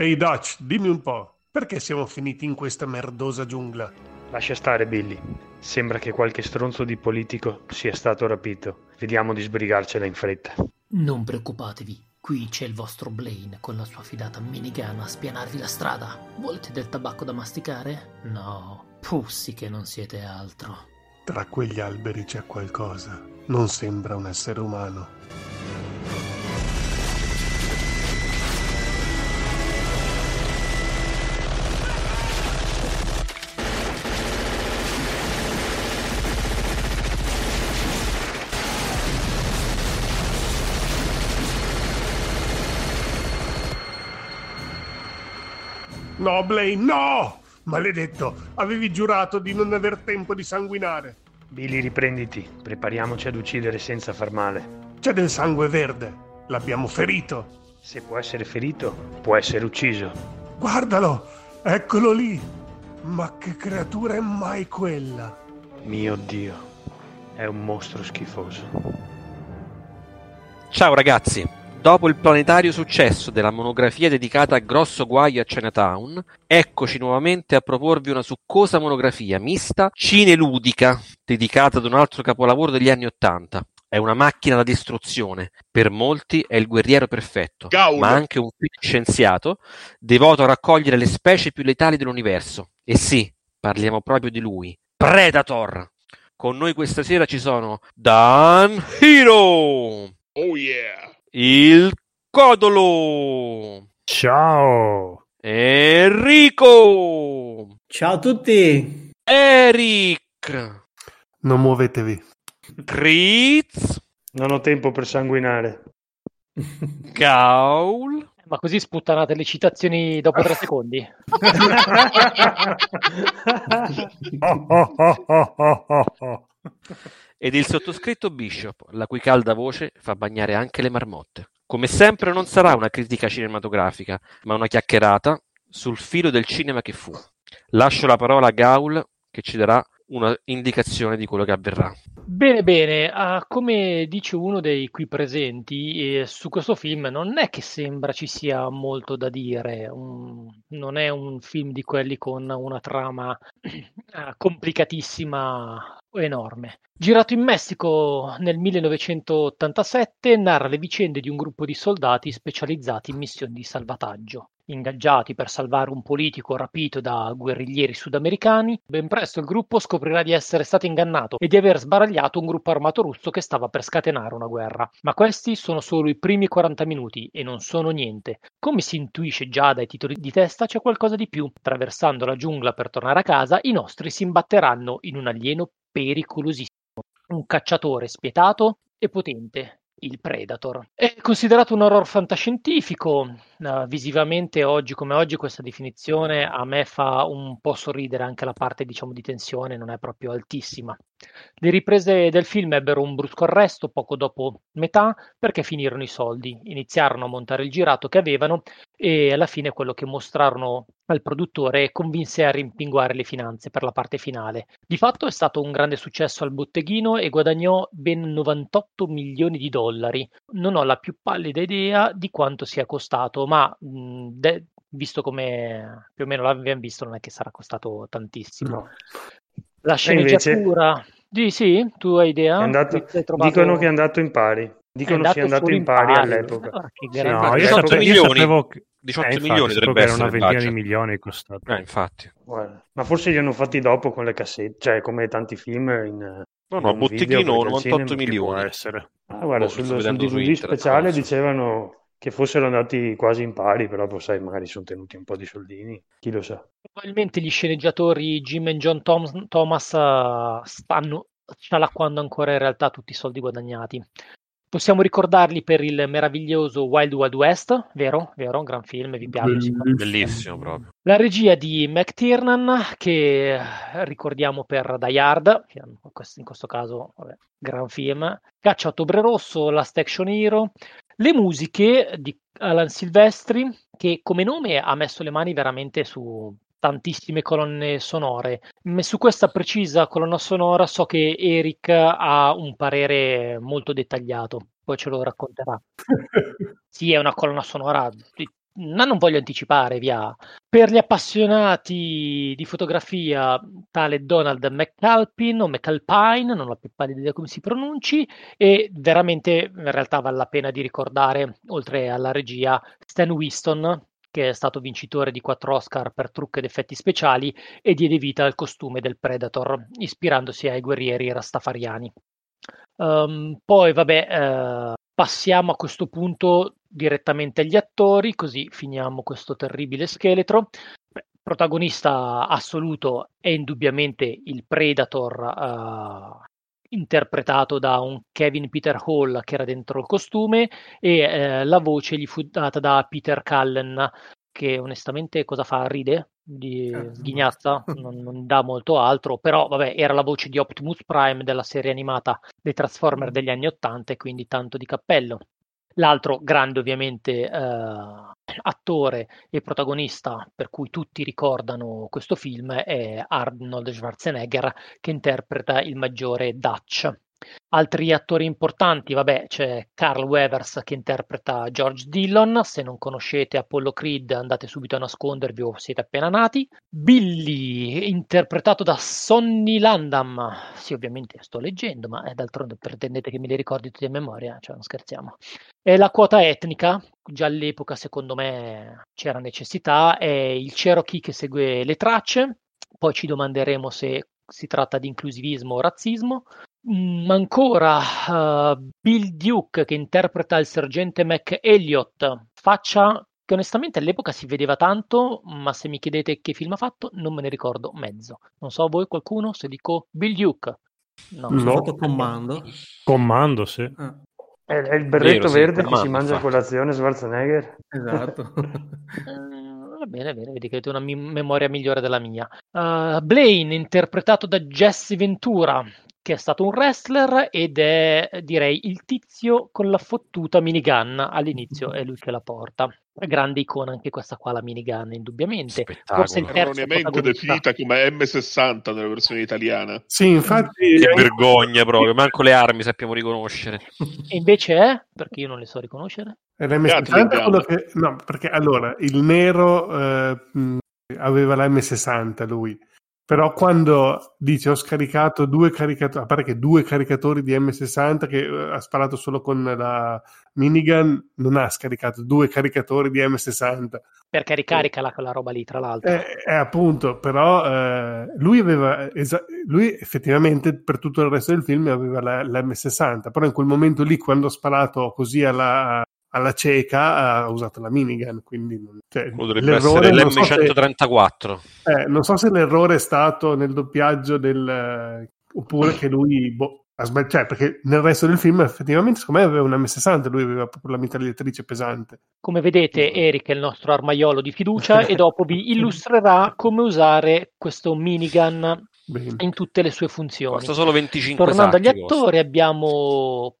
Ehi Dutch, dimmi un po', perché siamo finiti in questa merdosa giungla? Lascia stare, Billy. Sembra che qualche stronzo di politico sia stato rapito. Vediamo di sbrigarcela in fretta. Non preoccupatevi, qui c'è il vostro Blaine con la sua fidata minigun a spianarvi la strada. Volete del tabacco da masticare? No, pussi che non siete altro. Tra quegli alberi c'è qualcosa. Non sembra un essere umano. No, Blaine, no! Maledetto, avevi giurato di non aver tempo di sanguinare. Billy, riprenditi. Prepariamoci ad uccidere senza far male. C'è del sangue verde. L'abbiamo ferito. Se può essere ferito, può essere ucciso. Guardalo! Eccolo lì! Ma che creatura è mai quella? Mio Dio, è un mostro schifoso. Ciao ragazzi, Dopo il planetario successo della monografia dedicata a Grosso Guaio a Chinatown, eccoci nuovamente a proporvi una succosa monografia mista cineludica dedicata ad un altro capolavoro degli anni Ottanta. È una macchina da distruzione, per molti è il guerriero perfetto, Gaul. ma anche un scienziato devoto a raccogliere le specie più letali dell'universo. E sì, parliamo proprio di lui, Predator! Con noi questa sera ci sono Dan Hero! Oh yeah! Il Codolo! Ciao! Enrico! Ciao a tutti! Eric! Non muovetevi. Kriz! Non ho tempo per sanguinare. Gaul! Ma così sputtanate le citazioni dopo tre secondi? Ed il sottoscritto Bishop, la cui calda voce fa bagnare anche le marmotte. Come sempre non sarà una critica cinematografica, ma una chiacchierata sul filo del cinema che fu. Lascio la parola a Gaul che ci darà una indicazione di quello che avverrà. Bene, bene, ah, come dice uno dei qui presenti, eh, su questo film non è che sembra ci sia molto da dire, un- non è un film di quelli con una trama eh, complicatissima enorme. Girato in Messico nel 1987, narra le vicende di un gruppo di soldati specializzati in missioni di salvataggio. Ingaggiati per salvare un politico rapito da guerriglieri sudamericani, ben presto il gruppo scoprirà di essere stato ingannato e di aver sbaragliato un gruppo armato russo che stava per scatenare una guerra. Ma questi sono solo i primi 40 minuti e non sono niente. Come si intuisce già dai titoli di testa, c'è qualcosa di più. Attraversando la giungla per tornare a casa, i nostri si imbatteranno in un alieno pericolosissimo. Un cacciatore spietato e potente, il Predator. È considerato un horror fantascientifico. eh, visivamente, oggi come oggi, questa definizione a me fa un po' sorridere anche la parte, diciamo, di tensione, non è proprio altissima. Le riprese del film ebbero un brusco arresto poco dopo metà perché finirono i soldi, iniziarono a montare il girato che avevano e alla fine quello che mostrarono al produttore convinse a rimpinguare le finanze per la parte finale. Di fatto è stato un grande successo al botteghino e guadagnò ben 98 milioni di dollari. Non ho la più pallida idea di quanto sia costato, ma mh, de- visto come più o meno l'abbiamo visto, non è che sarà costato tantissimo. No. La E invece sceneggiatura. Di sì, tu hai idea? andato- dicono che è andato in pari. Dicono È sia andato in pari pari. all'epoca. Grande- no, io 18 sapevo- milioni. sapevo che- 18 eh, infatti, milioni dovrebbe che era una essere il ventina di milioni costato. Eh, infatti. Guarda, Ma forse li hanno fatti dopo con le cassette, cioè come tanti film in No, no, in botteghino, video, perché al 98 cinema- milioni. Essere. Ah, guarda, Oh, sul, sul DVD speciale dicevano che fossero andati quasi in pari, però poi sai, magari sono tenuti un po' di soldini, chi lo sa. Probabilmente gli sceneggiatori Jim e John Tom- Thomas eh, stanno scialacquando ancora in realtà tutti i soldi guadagnati. Possiamo ricordarli per il meraviglioso Wild Wild West, vero? Vero? Un gran film, vi piace? sicuramente. Bellissimo proprio. La regia di McTiernan, che eh, ricordiamo per Die Hard, che in questo- in questo caso, vabbè, gran film. Caccia a Ottobre Rosso, Last Action Hero. Le musiche di Alan Silvestri, che come nome ha messo le mani veramente su tantissime colonne sonore. Su questa precisa colonna sonora so che Eric ha un parere molto dettagliato, poi ce lo racconterà. Sì, è una colonna sonora ma non voglio anticipare, via. Per gli appassionati di fotografia, tale Donald McAlpin o McAlpine, non ho più pallida idea come si pronunci, e veramente in realtà vale la pena di ricordare, oltre alla regia, Stan Winston, che è stato vincitore di quattro Oscar per trucchi ed effetti speciali e diede vita al costume del Predator, ispirandosi ai guerrieri rastafariani. Um, poi, vabbè, uh, passiamo a questo punto direttamente agli attori, così finiamo questo terribile scheletro. Protagonista assoluto è indubbiamente il Predator, uh, interpretato da un Kevin Peter Hall che era dentro il costume e eh, la voce gli fu data da Peter Cullen che onestamente cosa fa? Ride? Di eh, ghignazza? Non, non, dà molto altro, però vabbè era la voce di Optimus Prime della serie animata dei Transformer degli anni Ottanta e quindi tanto di cappello. L'altro grande ovviamente eh, attore e protagonista per cui tutti ricordano questo film è Arnold Schwarzenegger che interpreta il maggiore Dutch. Altri attori importanti, vabbè, c'è Carl Weathers che interpreta George Dillon, se non conoscete Apollo Creed andate subito a nascondervi o siete appena nati. Billy, interpretato da Sonny Landam, sì ovviamente sto leggendo, ma d'altronde pretendete che me li ricordi tutti a memoria, cioè non scherziamo. E la quota etnica, già all'epoca secondo me c'era necessità, è il Cherokee che segue le tracce, poi ci domanderemo se si tratta di inclusivismo o razzismo. Mm, ancora uh, Bill Duke che interpreta il sergente Mac Elliott, faccia che onestamente all'epoca si vedeva tanto, ma se mi chiedete che film ha fatto non me ne ricordo mezzo. Non so voi qualcuno se dico Bill Duke. No, no. comando. Comando, sì. Ah. È, è, il berretto Vero, verde sì, che si mangia a colazione Schwarzenegger. Esatto. Va bene, bene, vedi che avete una mi- memoria migliore della mia. Uh, Blaine, interpretato da Jesse Ventura, che è stato un wrestler ed è, direi, il tizio con la fottuta minigun. All'inizio è lui che la porta. Grande icona anche questa qua, la minigun, indubbiamente. Forse il Erroneamente definita come M60 nella versione italiana. Sì, infatti... Che vergogna proprio, manco le armi sappiamo riconoscere. E invece è? Perché io non le so riconoscere. È l'M60 è quello che... No, perché allora, il nero eh, aveva la M60 lui però quando dice ho scaricato due caricatori, a parte che due caricatori di M60 che uh, ha sparato solo con la minigun, non ha scaricato due caricatori di M60. Perché ricarica la, quella roba lì, tra l'altro. Eh, eh appunto, però eh, lui aveva, esa- lui effettivamente per tutto il resto del film aveva la, la M60, però in quel momento lì quando ha sparato così alla, alla cieca ha usato la minigun, quindi cioè, potrebbe essere l'M134. So se, eh, non so se l'errore è stato nel doppiaggio del oppure che lui boh, cioè, perché nel resto del film effettivamente secondo me aveva una M60, lui aveva proprio la mitragliatrice pesante. Come vedete Eric è il nostro armaiolo di fiducia e dopo vi illustrerà come usare questo minigun Bene. in tutte le sue funzioni. Costa solo 25 Tornando agli costa. attori abbiamo...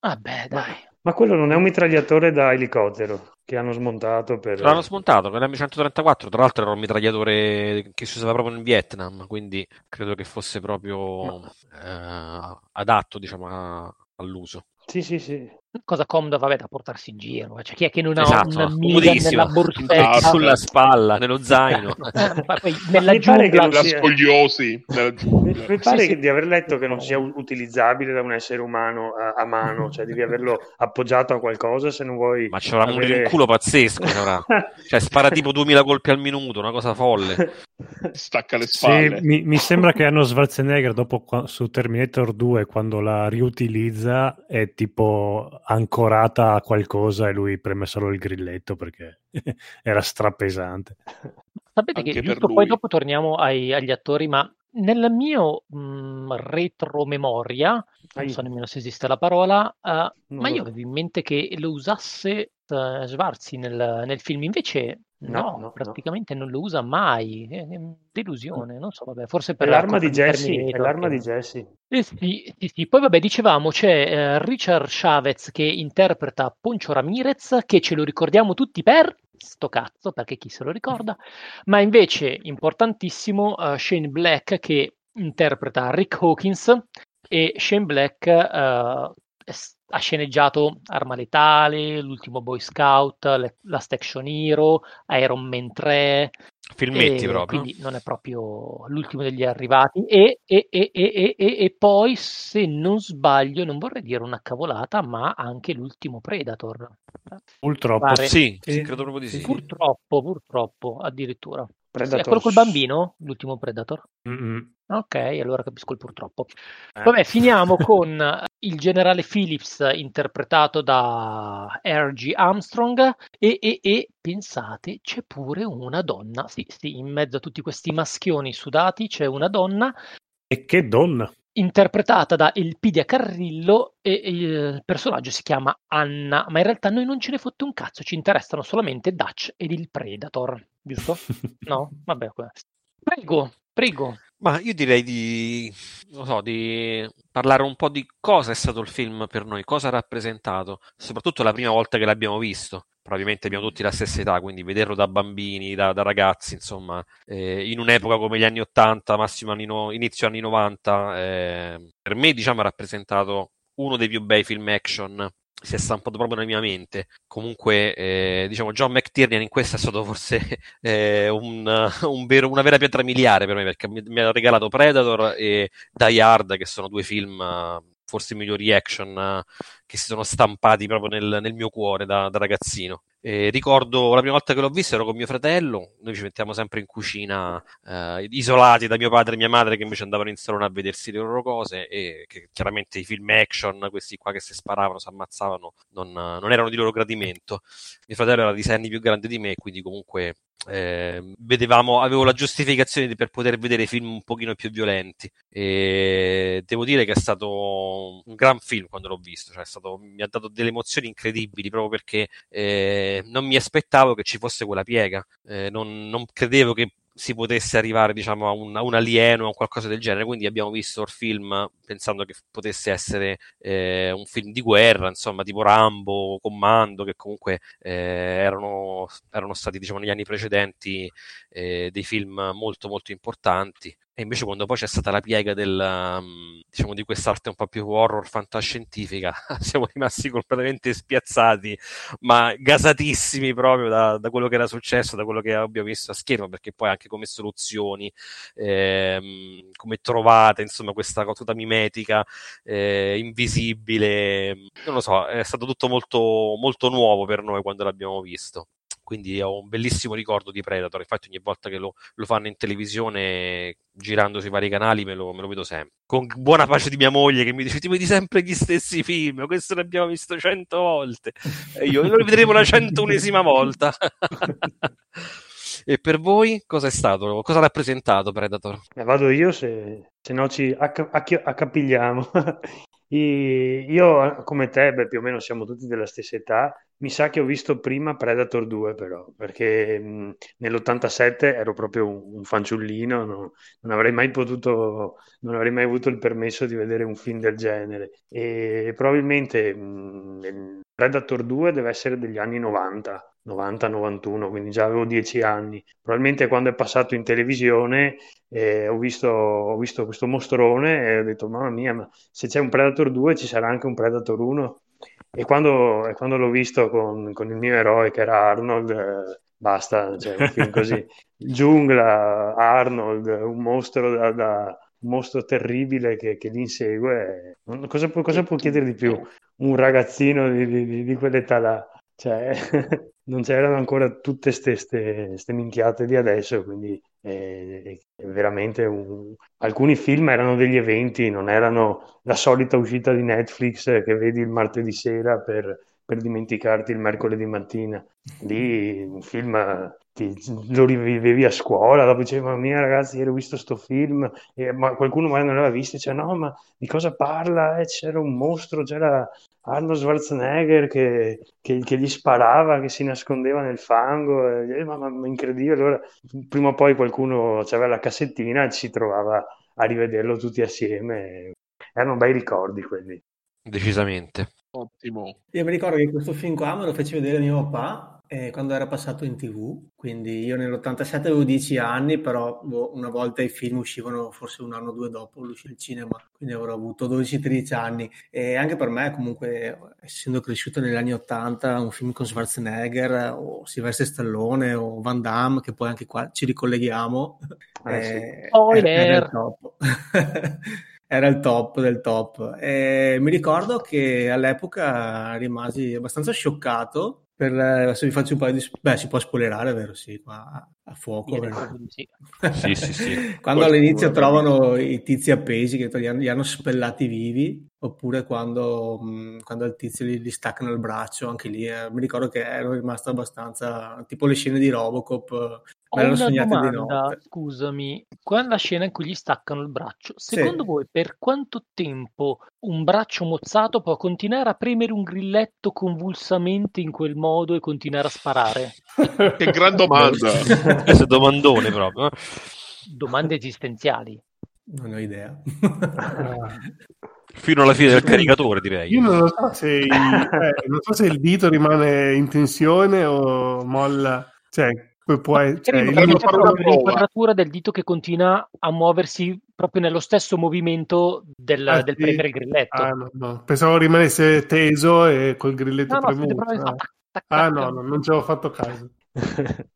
Vabbè dai. Ma quello non è un mitragliatore da elicottero che hanno smontato per... L'hanno smontato con l'M134, tra l'altro era un mitragliatore che si usava proprio in Vietnam, quindi credo che fosse proprio eh, adatto diciamo, a, all'uso. Sì, sì, sì. Cosa comoda, vabbè, da portarsi in giro. Cioè, chi è che non ha esatto, una miga nella borsetta? sulla spalla, nello zaino. Poi, nella giungla... La scogliosi. Mi, mi pare sì, sì. di aver letto che non sia utilizzabile da un essere umano a, a mano, cioè devi averlo appoggiato a qualcosa se non vuoi... Ma c'era avere... un culo pazzesco, cioè spara tipo 2000 colpi al minuto, una cosa folle. Stacca le spalle. Sì, mi, mi, sembra che hanno Schwarzenegger dopo su Terminator 2, quando la riutilizza, è tipo ancorata a qualcosa e lui preme solo il grilletto perché era strapesante. Sapete Anche che giusto poi dopo torniamo ai, agli attori, ma nel mio mh, retromemoria, non so nemmeno se esiste la parola, uh, ma io avevo in mente che lo usasse uh, Schwarzi nel, nel, film, invece no, no praticamente no. non lo usa mai, è, è delusione, non so, vabbè, forse per... L'arma di Jesse, è l'arma di Jesse. Eh sì, sì, sì, poi vabbè, dicevamo, c'è uh, Richard Chavez che interpreta Poncio Ramirez, che ce lo ricordiamo tutti per sto cazzo, perché chi se lo ricorda, ma invece importantissimo uh, Shane Black che interpreta Rick Hawkins e Shane Black uh, ha sceneggiato Arma Letale, L'ultimo Boy Scout, le, Last Action Hero, Iron Man 3. Filmetti e proprio. Quindi non è proprio l'ultimo degli arrivati. E, e, e, e, e, e poi, se non sbaglio, non vorrei dire una cavolata, ma anche l'ultimo Predator. Purtroppo Pare. Sì, Sì. credo proprio di sì. Purtroppo, purtroppo, addirittura. Predator È quello col bambino? L'ultimo Predator? Mm-mm. Ok, allora capisco il purtroppo. Eh. Vabbè, finiamo con il generale Phillips interpretato da R.G. Armstrong e, e- e pensate, c'è pure una donna. Sì, sì, in mezzo a tutti questi maschioni sudati c'è una donna E che donna! interpretata da Elpidia Carrillo e e il personaggio si chiama Anna, ma in realtà noi non ce ne fotte un cazzo, ci interessano solamente Dutch ed il Predator, giusto? No? Vabbè, que- prego, prego. Ma io direi di, non so, di parlare un po' di cosa è stato il film per noi, cosa ha rappresentato, soprattutto la prima volta che l'abbiamo visto. Probabilmente abbiamo tutti la stessa età, quindi vederlo da bambini, da, da ragazzi, insomma, eh, in un'epoca come gli anni 80, massimo anni no- inizio anni 90, eh, per me, diciamo, ha rappresentato uno dei più bei film action si è stampato proprio nella mia mente. Comunque, eh, diciamo, John McTiernan in questo è stato forse eh, un, un vero- una vera pietra miliare per me, perché mi, mi ha regalato Predator e Die Hard, che sono due film, forse i migliori action, eh, che si sono stampati proprio nel, nel mio cuore da, da ragazzino. E ricordo la prima volta che l'ho visto ero con mio fratello, noi ci mettiamo sempre in cucina, eh, isolati da mio padre e mia madre che invece andavano in salone a vedersi le loro cose e che chiaramente i film action, questi qua che si sparavano, si ammazzavano, non, non erano di loro gradimento. Mio fratello era di sei anni più grande di me, quindi comunque eh, vedevamo, avevo la giustificazione di- per poter vedere film un pochino più violenti. E devo dire che è stato un gran film quando l'ho visto, cioè stato- mi ha dato delle emozioni incredibili proprio perché eh, non mi aspettavo che ci fosse quella piega, Eh, non, non credevo che si potesse arrivare diciamo a un, a un alieno o qualcosa del genere. Quindi abbiamo visto il film pensando che potesse essere eh, un film di guerra insomma tipo Rambo, Commando che comunque eh, erano, erano stati diciamo negli anni precedenti eh, dei film molto molto importanti e invece quando poi c'è stata la piega del, um, diciamo, di quest'arte un po' più horror fantascientifica, siamo rimasti completamente spiazzati, ma gasatissimi proprio da, da quello che era successo, da quello che abbiamo visto a schermo, perché poi anche come soluzioni, ehm, come trovate, insomma, questa cosa tutta mimetica, eh, invisibile, non lo so, è stato tutto molto, molto nuovo per noi quando l'abbiamo visto. Quindi ho un bellissimo ricordo di Predator, infatti ogni volta che lo, lo fanno in televisione, girando sui vari canali, me lo, me lo vedo sempre. Con buona pace di mia moglie che mi dice ti vedi sempre gli stessi film, questo l'abbiamo visto cento volte. E io lo rivedremo la centunesima volta. e per voi cosa è stato? Cosa ha rappresentato Predator? Eh, vado io se, se no ci acchi- accapigliamo. Io, come te, beh, più o meno siamo tutti della stessa età. Mi sa che ho visto prima Predator 2, però, perché mh, nell'87 ero proprio un, un fanciullino, no- non avrei mai potuto, non avrei mai avuto il permesso di vedere un film del genere. E probabilmente mh, Predator 2 deve essere degli anni 90. 90-91, quindi già avevo 10 anni. Probabilmente quando è passato in televisione eh, ho visto, ho visto questo mostrone e ho detto, mamma mia, ma se c'è un Predator 2 ci sarà anche un Predator 1. E quando, e quando l'ho visto con, con il mio eroe che era Arnold, eh, basta, cioè un film così. Giungla, Arnold, un mostro da, da- un mostro terribile che, che li insegue. Cosa, può- cosa può chiedere di più un ragazzino di, di- di- di quell'età là? Cioè, non c'erano ancora tutte queste minchiate di adesso, quindi è veramente un... alcuni film erano degli eventi, non erano la solita uscita di Netflix che vedi il martedì sera per, per dimenticarti il mercoledì mattina. Lì un film ti- lo rivivevi a scuola, dopo dicevi, mamma mia ragazzi, ieri ho visto sto film, e, ma qualcuno magari non l'aveva visto, e diceva, no, ma di cosa parla? Eh, c'era un mostro, c'era Arnold Schwarzenegger che, che- che gli sparava, che si nascondeva nel fango, eh, ma, incredibile. Allora, prima o poi qualcuno aveva la cassettina e ci si trovava a rivederlo tutti assieme. Erano bei ricordi quelli. Decisamente. Ottimo. Io mi ricordo che questo film qua me lo fece vedere mio papà eh, quando era passato in tv, quindi io nell'87 avevo 10 anni, però boh, una volta i film uscivano forse un anno o due dopo l'uscita al cinema, quindi avrò avuto 12-13 anni e anche per me comunque essendo cresciuto negli anni 80 un film con Schwarzenegger o Sylvester Stallone o Van Damme che poi anche qua ci ricolleghiamo Eh, sì. eh, Spoiler! era, era il top. era il top del top. E mi ricordo che all'epoca rimasi abbastanza scioccato. Per, adesso vi faccio un paio di. Beh, si può spoilerare, vero? Sì, qua a fuoco. Sì. Sì, sì, sì. Quando Poi all'inizio trovano i tizi appesi che li hanno, li hanno spellati vivi, oppure quando, mh, quando al tizio gli, gli staccano il braccio, anche lì eh, mi ricordo che ero rimasto abbastanza tipo le scene di Robocop, eh, Ho una domanda, notte. scusami, quella scena in cui gli staccano il braccio, Sì. secondo voi per quanto tempo un braccio mozzato può continuare a premere un grilletto convulsamente in quel modo e continuare a sparare? Che gran domanda. Questo è domandone proprio. eh. Domande esistenziali. Non ho idea. Fino alla fine del caricatore, direi. Io non so se il, eh, non so se il dito rimane in tensione o molla. Cioè, può, cioè, proprio prova. l'inquadratura del dito che continua a muoversi proprio nello stesso movimento del, Ah, del sì? premere il grilletto. Ah, no, no. Pensavo rimanesse teso e col grilletto no, no, premuto. proprio eh. Ah, no, no, non ci avevo fatto caso.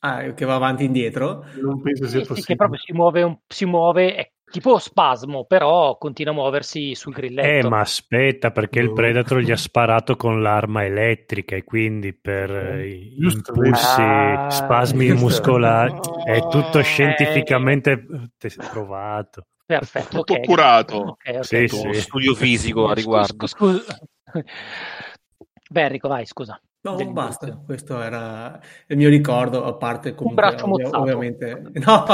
Ah, che va avanti e indietro. Non penso Sì, sia sì, possibile. che proprio si muove, un- si muove, è tipo spasmo, però continua a muoversi sul Eh, grilletto. ma aspetta, perché il Oh. Predator gli ha sparato con l'arma elettrica e quindi per eh, impulsi, Ah, spasmi giusto. muscolari, è tutto Eh. scientificamente eh, provato. Perfetto, Tutto ok. curato. Ok, ok. Sì, sì. studio fisico a riguardo. scusa. Beh, Enrico, vai, scusa. No, Dell'inizio. basta, questo era il mio ricordo, a parte comunque braccio ovvia- mozzato. ovviamente no,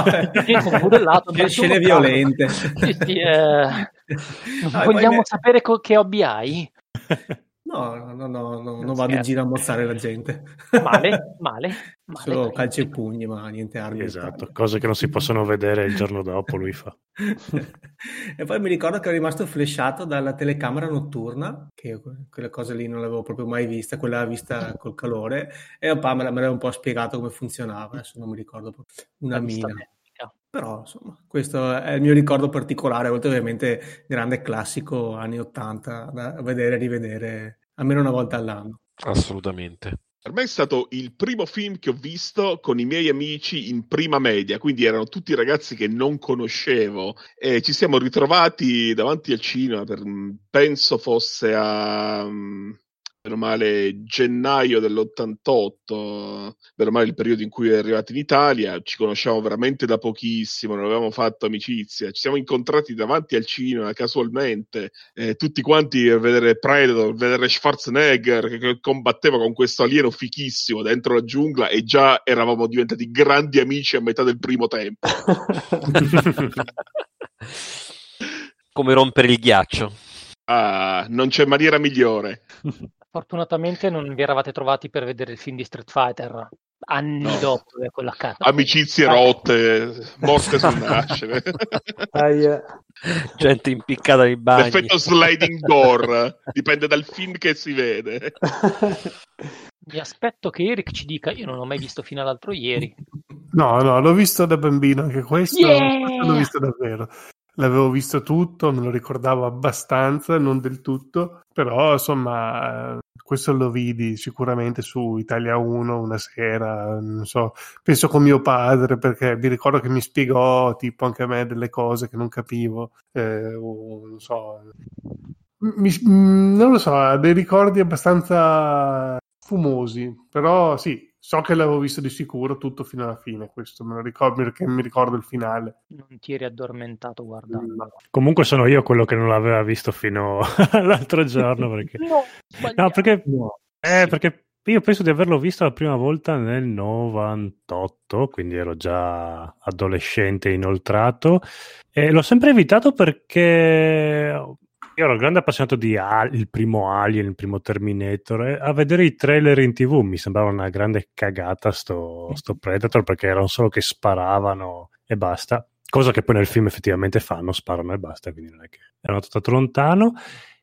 un scene, scene violente. Sì, sì, eh, vogliamo sapere che hobby hai? No, no, no, no, no, non Non vado in giro a mozzare la gente. Male, male, male. Solo calci e pugni, ma niente armi. Esatto, cose che non si possono vedere il giorno dopo, lui fa. e poi mi ricordo che ero rimasto flashato dalla telecamera notturna, che quelle cose lì non l'avevo proprio mai vista, quella vista col calore, e papà me, la- me l'aveva un po' spiegato come funzionava, adesso non mi ricordo proprio una La mina. Però insomma, questo è il mio ricordo particolare, oltre ovviamente grande classico anni 80 da vedere e rivedere almeno una volta all'anno. Assolutamente. Per me è stato il primo film che ho visto con i miei amici in prima media, quindi erano tutti ragazzi che non conoscevo e ci siamo ritrovati davanti al cinema per, mm, penso fosse a, mm, meno male, gennaio dell'88, meno male il periodo in cui è arrivato in Italia, ci conosciamo veramente da pochissimo, non avevamo fatto amicizia, ci siamo incontrati davanti al cinema casualmente, eh, tutti quanti a vedere Predator, vedere Schwarzenegger che, che combatteva con questo alieno fichissimo dentro la giungla e già eravamo diventati grandi amici a metà del primo tempo. Come rompere il ghiaccio. Ah, non c'è maniera migliore. Fortunatamente non vi eravate trovati per vedere il film di Street Fighter anni No. dopo eh, quella carta. Amicizie rotte, morte sul nascere. Ahia. Gente impiccata nei bagni. L'effetto sliding door dipende dal film che si vede. Mi aspetto che Eric ci dica, io non ho mai visto fino all'altro ieri. No, no, l'ho visto da bambino anche questo, Yeah! questo l'ho visto davvero. L'avevo visto tutto, me lo ricordavo abbastanza, non del tutto, però insomma, eh, questo lo vidi sicuramente su Italia 1 una sera, non so, penso con mio padre perché mi ricordo che mi spiegò tipo anche a me delle cose che non capivo, eh, o non so, mi- mm, non lo so, ha dei ricordi abbastanza fumosi, però sì, so che l'avevo visto di sicuro tutto fino alla fine, questo me lo ricordo perché mi ricordo il finale. Non ti eri addormentato guardando. Comunque sono io quello che non l'aveva visto fino all'altro giorno perché... No, No, perché, No. eh, perché io penso di averlo visto la prima volta nel 98, quindi ero già adolescente inoltrato e l'ho sempre evitato perché io ero grande appassionato di Al- il primo Alien, il primo Terminator e a vedere i trailer in tv mi sembrava una grande cagata sto, sto Predator perché erano solo che sparavano e basta. Cosa che poi nel film effettivamente fanno, sparano e basta, quindi non è che ero andato tanto lontano.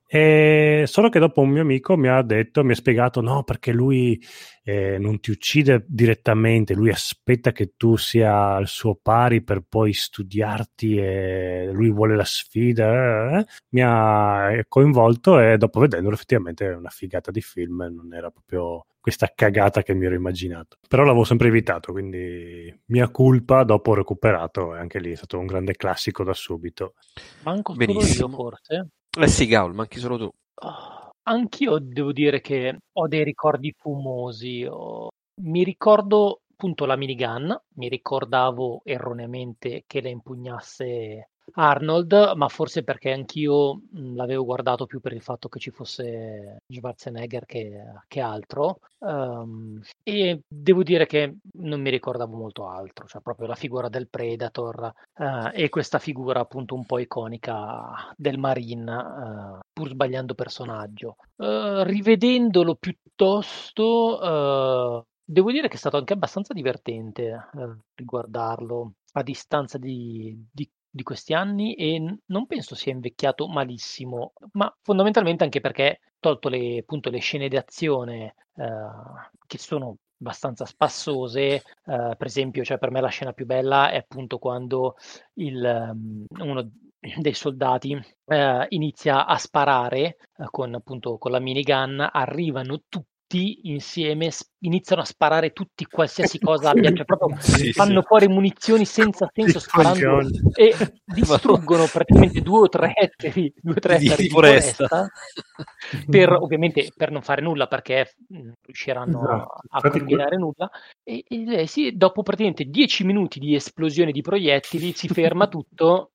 E solo che dopo un mio amico mi ha detto, mi ha spiegato no, perché lui eh, non ti uccide direttamente, lui aspetta che tu sia al suo pari per poi studiarti e lui vuole la sfida. Eh? Mi ha coinvolto e dopo vedendolo effettivamente è una figata di film, non era proprio questa cagata che mi ero immaginato. Però l'avevo sempre evitato, quindi mia colpa, dopo ho recuperato e anche lì è stato un grande classico da subito. Manco solo Benissimo. io forse. Eh sì, Gaul, manchi solo tu. Oh, anch'io devo dire che ho dei ricordi fumosi. Mi ricordo appunto la minigun, mi ricordavo erroneamente che la impugnasse Arnold, ma forse perché anch'io mh, l'avevo guardato più per il fatto che ci fosse Schwarzenegger che, che altro. Ehm, e devo dire che non mi ricordavo molto altro, cioè proprio la figura del Predator eh, e questa figura appunto un po' iconica del Marine, eh, pur sbagliando personaggio. Eh, rivedendolo piuttosto, devo dire che è stato anche abbastanza divertente riguardarlo a distanza di, di- di questi anni e non penso sia invecchiato malissimo, ma fondamentalmente anche perché, tolto le, appunto, le scene d'azione eh, che sono abbastanza spassose, eh, per esempio, cioè per me la scena più bella è appunto quando il, ehm, uno dei soldati eh, inizia a sparare eh, con appunto con la minigun, arrivano tutti insieme, s- iniziano a sparare tutti qualsiasi cosa abbia, cioè proprio Sì, fanno sì. fuori munizioni senza senso sparando e distruggono praticamente due o tre ettari, due o tre ettari di foresta. foresta per ovviamente per non fare nulla perché mh, riusciranno a, Esatto. a combinare nulla e, e lei dopo praticamente 10 minuti di esplosione di proiettili si ferma tutto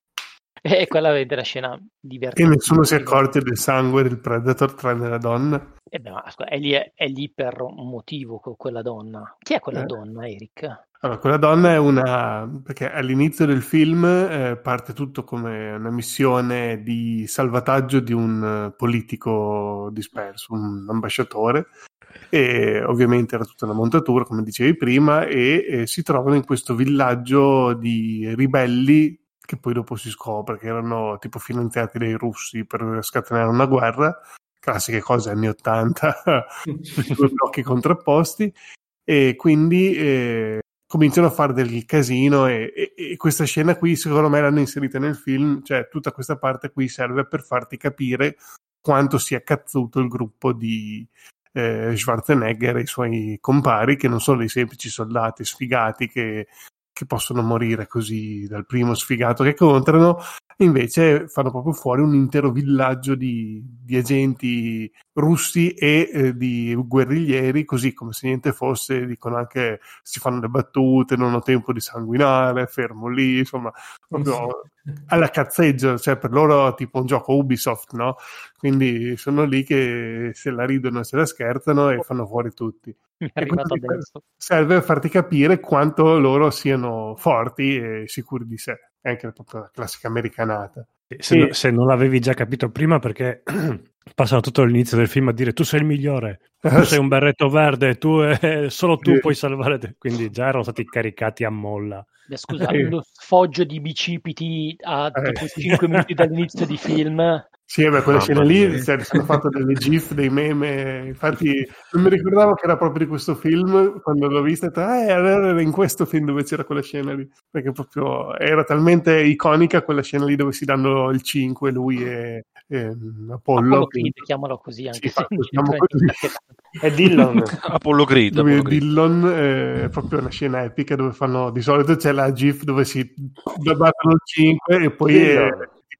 e quella è la scena E divertente nessuno si è accorto del sangue del Predator tranne la donna. Eh beh, ma è, lì, è lì per un motivo co- quella donna chi è quella Eh. donna Eric? Allora, quella donna è una... perché all'inizio del film eh, parte tutto come una missione di salvataggio di un eh, politico disperso, un ambasciatore, e ovviamente era tutta una montatura, come dicevi prima, e, eh, si trovano in questo villaggio di ribelli che poi dopo si scopre che erano tipo finanziati dai russi per scatenare una guerra, classiche cose anni 80, due blocchi contrapposti, e quindi eh, cominciano a fare del casino e, e- e questa scena qui secondo me l'hanno inserita nel film, cioè tutta questa parte qui serve per farti capire quanto sia cazzuto il gruppo di eh, Schwarzenegger e i suoi compari, che non sono dei semplici soldati sfigati che, che possono morire così dal primo sfigato che incontrano, invece fanno proprio fuori un intero villaggio di, di agenti russi e eh, di guerriglieri, così come se niente fosse, dicono anche si fanno le battute, non ho tempo di sanguinare, fermo lì, insomma, proprio alla cazzeggio, cioè per loro tipo un gioco Ubisoft, no? Quindi sono lì che se la ridono e se la scherzano e fanno fuori tutti. è E serve a farti capire quanto loro siano forti e sicuri di sé. È anche proprio la classica americanata. Se, no- se non l'avevi già capito prima, perché passano tutto l'inizio del film a dire tu sei il migliore, tu sei un berretto verde, tu eh, solo tu Sì. puoi salvare te. Quindi già erano stati caricati a molla. Beh, scusa Eh. lo sfoggio di bicipiti a Eh. tipo 5 minuti dall'inizio di film Sì, beh, quella Mamma scena lì cioè, si hanno fatto delle gif, dei meme. Infatti, non mi ricordavo che era proprio di questo film. Quando l'ho vista, ho detto, eh, allora era in questo film dove c'era quella scena lì. Perché proprio era talmente iconica quella scena lì dove si danno il 5, lui e, e Apollo. Apollo che- Creed, chiamalo così anche Sì, c'entra così. È Dillon. Apollo Creed. dove Apollo Creed. Dillon eh, è proprio una scena epica dove fanno di solito c'è la GIF dove si battono il 5 e poi è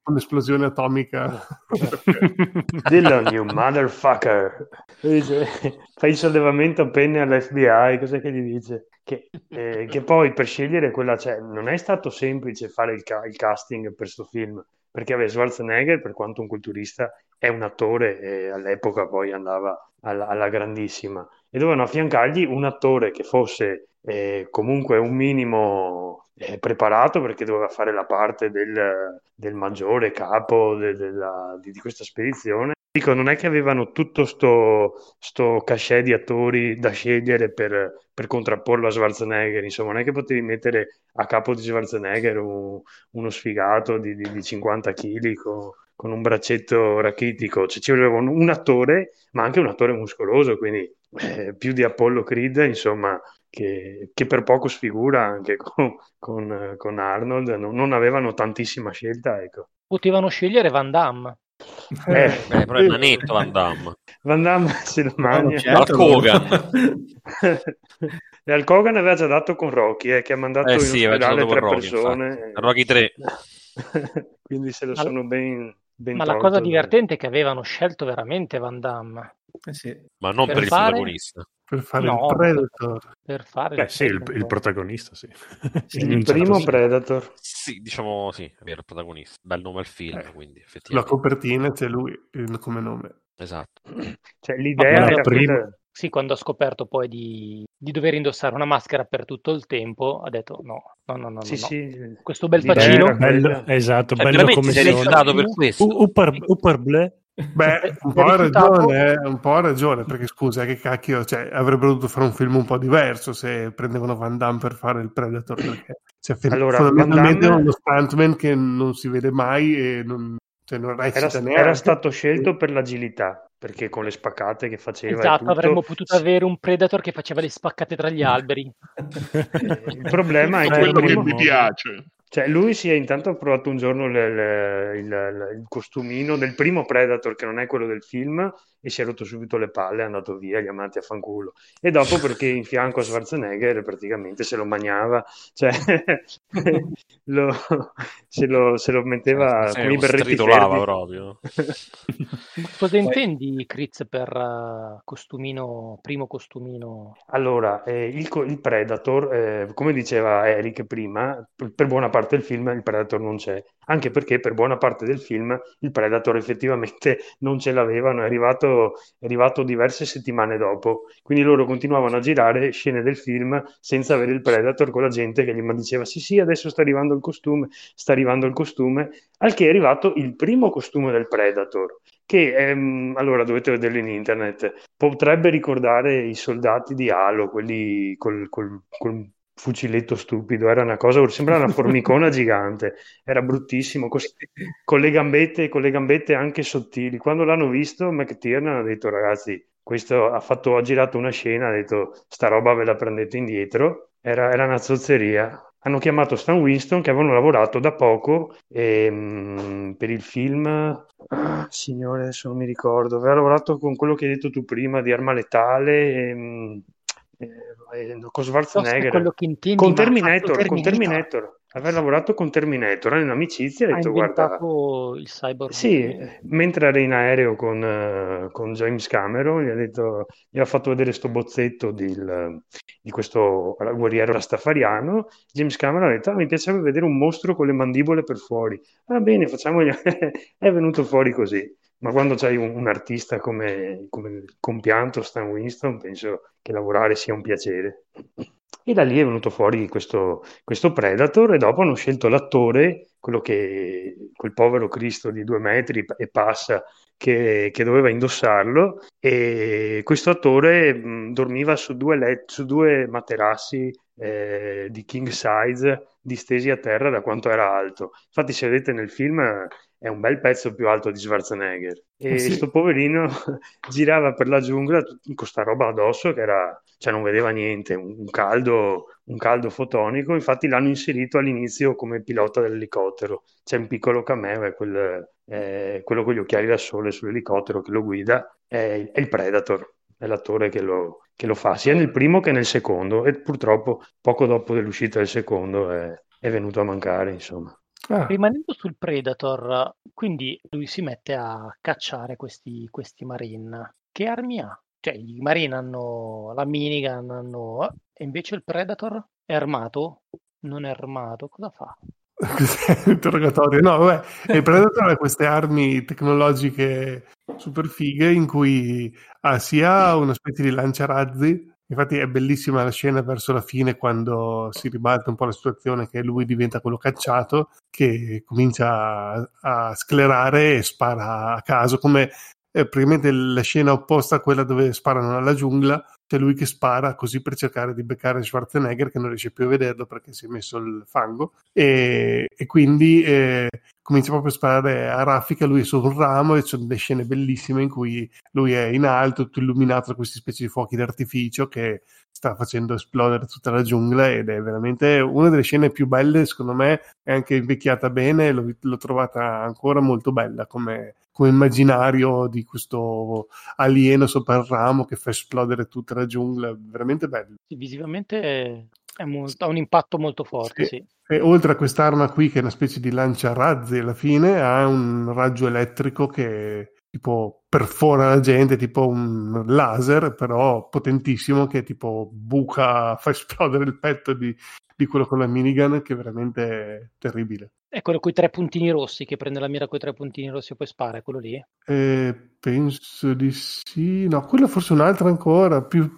un'esplosione atomica. Dillon, you motherfucker. Dice, Fai il sollevamento penne all'FBI, cos'è che gli dice? Che, eh, che poi per scegliere quella, cioè, non è stato semplice fare il, ca- il casting per sto film, perché vabbè, Schwarzenegger, per quanto un culturista, è un attore e all'epoca poi andava alla, alla grandissima. E dovevano affiancargli un attore che fosse eh, comunque un minimo eh, preparato perché doveva fare la parte del, del maggiore capo de- della- di, di questa spedizione. Dico, non è che avevano tutto sto, sto cachet di attori da scegliere per, per contrapporlo a Schwarzenegger, insomma, non è che potevi mettere a capo di Schwarzenegger un- uno sfigato di, di- di 50 kg con un braccetto rachitico, cioè, ci voleva un, un attore, ma anche un attore muscoloso, quindi eh, più di Apollo Creed, insomma, che, che, per poco sfigura anche con, con, con Arnold, non, non, avevano tantissima scelta. Ecco. Potevano scegliere Van Damme. Eh, eh, però è nanetto Van Damme. Van Damme se lo mangia. Certo, Al Kogan. e al Kogan aveva già dato con Rocky, eh, che ha mandato eh in sì, ospedale tre Rocky, persone. Infatti. Rocky 3. Quindi se lo sono ben... Ma la cosa divertente è che avevano scelto veramente Van Damme. Eh sì. Ma non per, Per il fare- protagonista. Per fare No, il Predator. Per fare Beh, sì, il, il protagonista, sì. In Il certo primo senso. Predator. Sì, diciamo sì, è vero, il protagonista. Dal nome al film, Eh, quindi effettivamente. copertina c'è lui eh, come nome. Esatto. Cioè, l'idea era la prima- Sì, quando ha scoperto poi di, di dover indossare una maschera per tutto il tempo, ha detto no, no, no, no, Sì, no. sì. Questo bel era Bello, esatto, Cioè, bello come rifiutato per questo? U- Upper, upper Ble? Beh, un È po' ragione, eh, un po' ha ragione, perché scusa, che cacchio, cioè, avrebbero dovuto fare un film un po' diverso se prendevano Van Damme per fare il Predator, perché cioè, Allora, fondamentalmente Van è Damme- uno stuntman che non si vede mai e non, cioè, non Era, neanche. era stato scelto per l'agilità, perché con le spaccate che faceva Esatto, tutto, avremmo potuto avere un Predator che faceva le spaccate tra gli alberi. il problema è È che quello che primo- mi piace. Cioè, lui si è intanto provato un giorno le- il, il- il costumino del primo Predator, che non è quello del film, e si è rotto subito le palle, è andato via, gli amanti a fanculo. E dopo perché in fianco a Schwarzenegger praticamente se lo mangiava, cioè lo- se, lo, se lo metteva Sì, con i berretti verdi. proprio. Ma Cosa intendi, Critz, per eh, costumino, primo costumino? Allora, eh, il, co- il Predator, eh, come diceva Eric prima, per, per buona parte del film il Predator non c'è, anche perché per buona parte del film il Predator effettivamente non ce l'avevano, è arrivato, è arrivato diverse settimane dopo, quindi loro continuavano a girare scene del film senza avere il Predator con la gente che gli diceva sì sì adesso sta arrivando il costume, sta arrivando il costume, al che è arrivato il primo costume del Predator che ehm, allora dovete vederlo in internet. Potrebbe ricordare i soldati di Halo quelli col, col- col fuciletto stupido era una cosa sembrava una formicona gigante era bruttissimo cos- con le gambette con le gambette anche sottili. Quando l'hanno visto McTiernan ha detto ragazzi questo ha, fatto, ha girato una scena ha detto sta roba ve la prendete indietro. Era, era una zozzeria. Hanno chiamato Stan Winston che avevano lavorato da poco ehm, per il film. Ah, signore adesso non mi ricordo. Aveva lavorato con quello che hai detto tu prima di Arma Letale ehm, eh, con Schwarzenegger con fatto Terminator, con Terminator. Terminator aveva lavorato con Terminator in amicizia ha detto guarda il cyborg. sì, mentre era in aereo con, eh, con James Cameron, gli ha detto, gli ha fatto vedere sto bozzetto di, di questo guerriero rastafariano. James Cameron ha detto: "Ah, Mi piacerebbe vedere un mostro con le mandibole per fuori. Va bene, facciamogli. È venuto fuori così. Ma quando c'hai un, un artista come, come il compianto Stan Winston, penso che lavorare sia un piacere. E da lì è venuto fuori questo, questo Predator e dopo hanno scelto l'attore, che, quel povero Cristo di due metri e passa, che, che doveva indossarlo e questo attore mh, dormiva su due, let- su due materassi eh, di king size distesi a terra da quanto era alto. Infatti se vedete nel film è un bel pezzo più alto di Schwarzenegger e Eh sì. sto poverino girava per la giungla con sta roba addosso che era, cioè non vedeva niente, un caldo, un caldo fotonico. Infatti l'hanno inserito all'inizio come pilota dell'elicottero. C'è un piccolo cameo, è quel, è quello con gli occhiali da sole sull'elicottero che lo guida, è, è il Predator, è l'attore che lo, che lo fa sia nel primo che nel secondo e purtroppo poco dopo dell'uscita del secondo è, è venuto a mancare, insomma. Ah, Rimanendo sul Predator, quindi lui si mette a cacciare questi, questi Marine. Che armi ha? Cioè, i Marine hanno la minigun, hanno... e invece il Predator è armato? Non è armato? Cosa fa? L'interrogatorio. No, vabbè, il Predator ha queste armi tecnologiche super fighe in cui ha sia una specie di lanciarazzi. Infatti è bellissima la scena verso la fine quando si ribalta un po' la situazione che lui diventa quello cacciato che comincia a, a sclerare e spara a caso come è praticamente la scena opposta a quella dove sparano alla giungla c'è lui che spara così per cercare di beccare Schwarzenegger che non riesce più a vederlo perché si è messo il fango. E, e quindi eh, comincia proprio a sparare a raffica, lui è su un ramo e ci sono delle scene bellissime in cui lui è in alto, tutto illuminato da questi specie di fuochi d'artificio che sta facendo esplodere tutta la giungla ed è veramente una delle scene più belle, secondo me, è anche invecchiata bene, l'ho, l'ho trovata ancora molto bella come, come immaginario di questo alieno sopra il ramo che fa esplodere tutta la giungla, veramente bello. Sì, visivamente è molto, ha un impatto molto forte, sì. sì. E oltre a quest'arma qui, che è una specie di lanciarazzi alla fine, ha un raggio elettrico che tipo perfora la gente, tipo un laser, però potentissimo, che tipo buca, fa esplodere il petto di, di quello con la minigun, che è veramente terribile. È quello con i tre puntini rossi, che prende la mira con i tre puntini rossi e poi spara, è quello lì? Eh, penso di sì, no, quello forse un'altra ancora, più...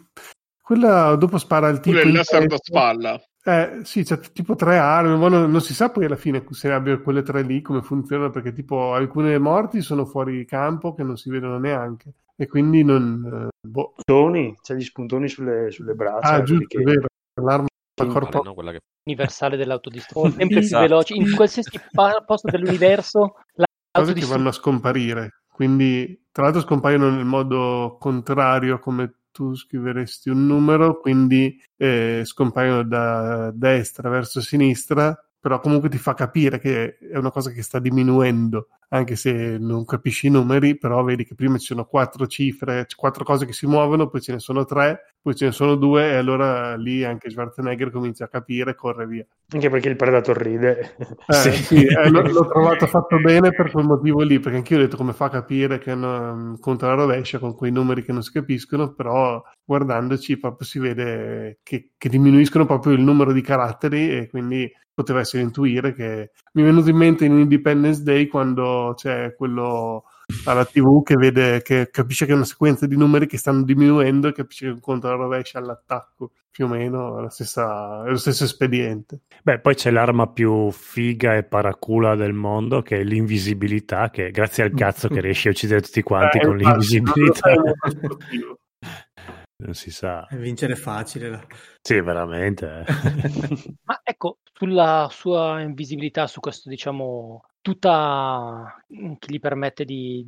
Quella dopo spara il tipo... Quello è da spalla. Eh, sì, c'è tipo tre armi, ma non, non, si sa poi alla fine se abbia quelle tre lì come funzionano, perché tipo alcune morti sono fuori campo che non si vedono neanche e quindi non... Eh, boh. Spuntoni, c'è gli spuntoni sulle, sulle braccia. Ah, giusto, che... è vero, l'arma corpo... no, che... universale dell'autodistruzione, sempre più esatto. veloce, in qualsiasi posto dell'universo cose che vanno a scomparire, quindi tra l'altro scompaiono nel modo contrario come tu scriveresti un numero, quindi eh, scompaiono da destra verso sinistra, però comunque ti fa capire che è una cosa che sta diminuendo anche se non capisci i numeri, però vedi che prima ci sono quattro cifre, quattro cose che si muovono, poi ce ne sono tre, poi ce ne sono due e allora lì anche Schwarzenegger comincia a capire e corre via. Anche perché il Predator ride. Eh, sì, sì eh, l'ho, l'ho, trovato fatto bene per quel motivo lì, perché anch'io ho detto come fa a capire che non, conta la rovescia con quei numeri che non si capiscono, però guardandoci proprio si vede che, che diminuiscono proprio il numero di caratteri e quindi poteva essere intuire che mi è venuto in mente in Independence Day quando c'è quello alla tv che vede che capisce che è una sequenza di numeri che stanno diminuendo e capisce che un conto alla rovescia all'attacco più o meno è, la stessa, è lo stesso espediente. Beh poi c'è l'arma più figa e paracula del mondo che è l'invisibilità che grazie al cazzo che riesce a uccidere tutti quanti eh, con l'invisibilità non si sa. Vincere facile. Sì, veramente. Eh. Ma ecco, sulla sua invisibilità, su questo, diciamo, tutta che gli permette di,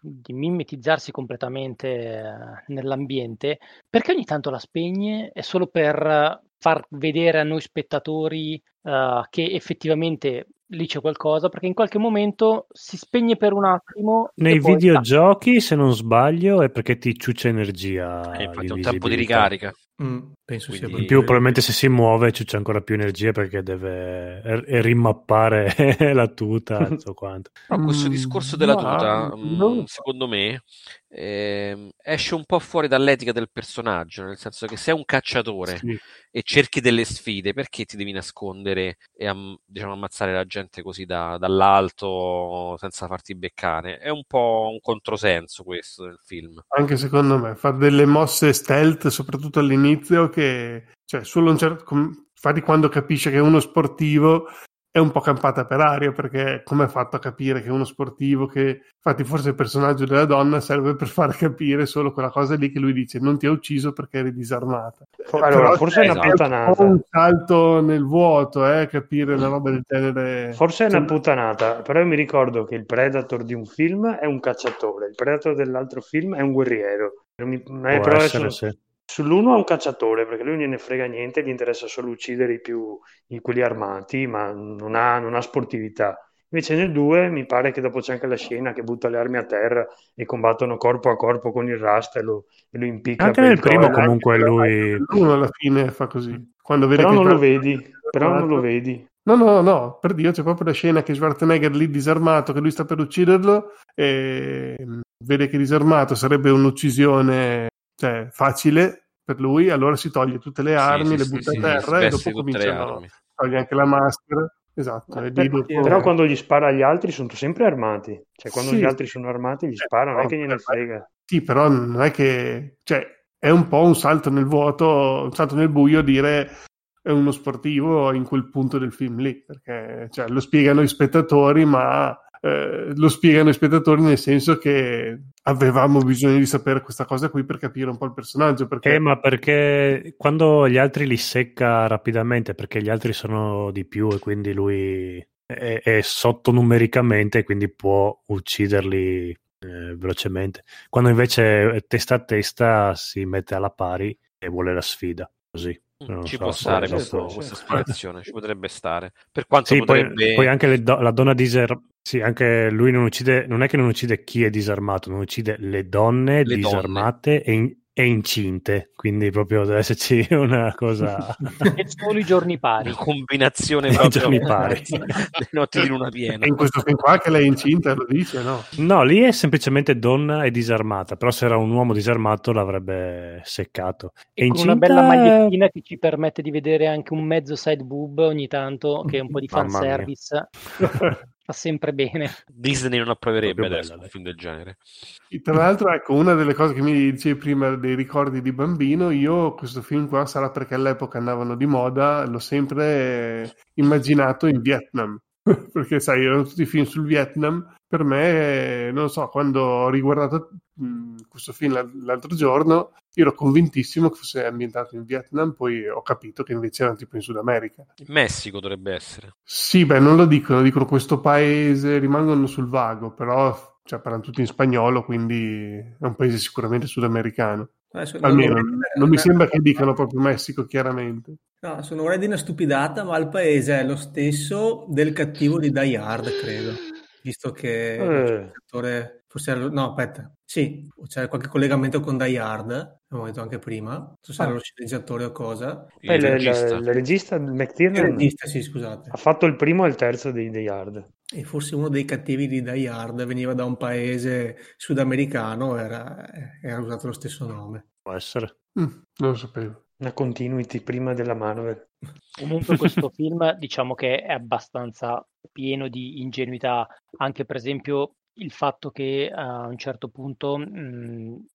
di mimetizzarsi completamente eh, nell'ambiente, perché ogni tanto la spegne? È solo per far vedere a noi spettatori uh, che effettivamente lì c'è qualcosa perché in qualche momento si spegne per un attimo. Nei videogiochi, sta. se non sbaglio, è perché ti ciuccia energia. Eh, infatti, un tempo di ricarica. Mm, penso Quindi... sia in più probabilmente se si muove ciuccia ancora più energia perché deve r- rimappare la tuta tutto quanto. Però questo discorso della tuta, no. secondo me, eh, esce un po' fuori dall'etica del personaggio, nel senso che sei un cacciatore sì. e cerchi delle sfide, perché ti devi nascondere e am- diciamo, ammazzare la gente così da- dall'alto senza farti beccare? È un po' un controsenso questo del film. Anche secondo me, fa delle mosse stealth, soprattutto all'inizio, che cioè, solo un certo... Infatti, quando capisce che è uno sportivo, è un po' campata per aria perché come ha fatto a capire che uno sportivo che infatti forse il personaggio della donna serve per far capire solo quella cosa lì che lui dice non ti ha ucciso perché eri disarmata allora, Però forse è una puttanata. È un salto nel vuoto eh, capire una roba del genere. Forse è una puttanata però io mi ricordo che il predator di un film è un cacciatore il predator dell'altro film è un guerriero. Mi, Può però essere, adesso... sì Sull'uno è un cacciatore perché lui non gliene frega niente, gli interessa solo uccidere i più, i, quelli armati, ma non ha, non ha sportività. Invece nel 2 mi pare che dopo c'è anche la scena che butta le armi a terra e combattono corpo a corpo con il rust e lo, e lo impicca. Anche nel primo comunque lui... L'uno alla fine fa così. Quando vede però non lo vedi, però non lo vedi. No, no, no, per Dio c'è proprio la scena che Schwarzenegger lì disarmato, che lui sta per ucciderlo e vede che disarmato sarebbe un'uccisione cioè, facile per lui, allora si toglie tutte le armi, sì, le butta sì, a terra e dopo cominciano a toglie anche la maschera. Esatto, per, dopo... però quando gli spara agli altri sono sempre armati, cioè quando gli altri sono armati gli spara, non è che gliene frega. Sì, però non è che, cioè, è un po' un salto nel vuoto, un salto nel buio dire è uno sportivo in quel punto del film lì, perché cioè, lo spiegano i spettatori, ma eh, lo spiegano i spettatori nel senso che avevamo bisogno di sapere questa cosa qui per capire un po' il personaggio. Perché... Eh, ma perché quando gli altri li secca rapidamente, perché gli altri sono di più e quindi lui è, è sotto numericamente e quindi può ucciderli eh, velocemente. Quando invece testa a testa si mette alla pari e vuole la sfida, così. Non ci so, può stare questo, questa spiegazione, ci potrebbe stare. Per quanto sì, potrebbe... poi, poi anche do- la donna disarmata, sì, anche lui non uccide, non è che non uccide chi è disarmato, non uccide le donne le disarmate donne. e, in- e incinte, quindi proprio deve esserci una cosa... e solo i giorni pari. Una combinazione proprio... giorni pari. le notti di luna piena. E in questo film qua che lei è incinta lo dice, no? No, lì è semplicemente donna e disarmata, però se era un uomo disarmato l'avrebbe seccato. E, e con incinta... una bella magliettina che ci permette di vedere anche un mezzo side boob ogni tanto, che è un po' di fanservice. Fa sempre bene. Disney non approverebbe adesso un film del genere. Tra l'altro, ecco, una delle cose che mi dicevi prima dei ricordi di bambino, io questo film qua sarà perché all'epoca andavano di moda, l'ho sempre immaginato in Vietnam. perché sai, erano tutti film sul Vietnam. Per me, non so, quando ho riguardato questo film l'altro giorno, io ero convintissimo che fosse ambientato in Vietnam, poi ho capito che invece era tipo in Sud America. In Messico dovrebbe essere. Sì, beh, non lo dicono, dicono questo paese, rimangono sul vago, però cioè, parlano tutti in spagnolo, quindi è un paese sicuramente sudamericano. Eh, Almeno non, non mi sembra che dicano proprio Messico chiaramente. No, sono ora di una stupidata, ma il paese è lo stesso del cattivo di Die Hard, credo. Visto che eh. l'attore, forse era, no, aspetta, sì, c'è qualche collegamento con Die Hard, abbiamo detto anche prima, non so se ah. era lo sceneggiatore o cosa. Il, il regista, il regista McTiernan, il regista, sì, scusate. ha fatto il primo e il terzo di Die Hard. E forse uno dei cattivi di Die Hard veniva da un paese sudamericano, era, era usato lo stesso nome. Può essere. Mm, non lo sapevo una continuity prima della Marvel. Comunque questo film diciamo che è abbastanza pieno di ingenuità, anche per esempio il fatto che a un certo punto mh,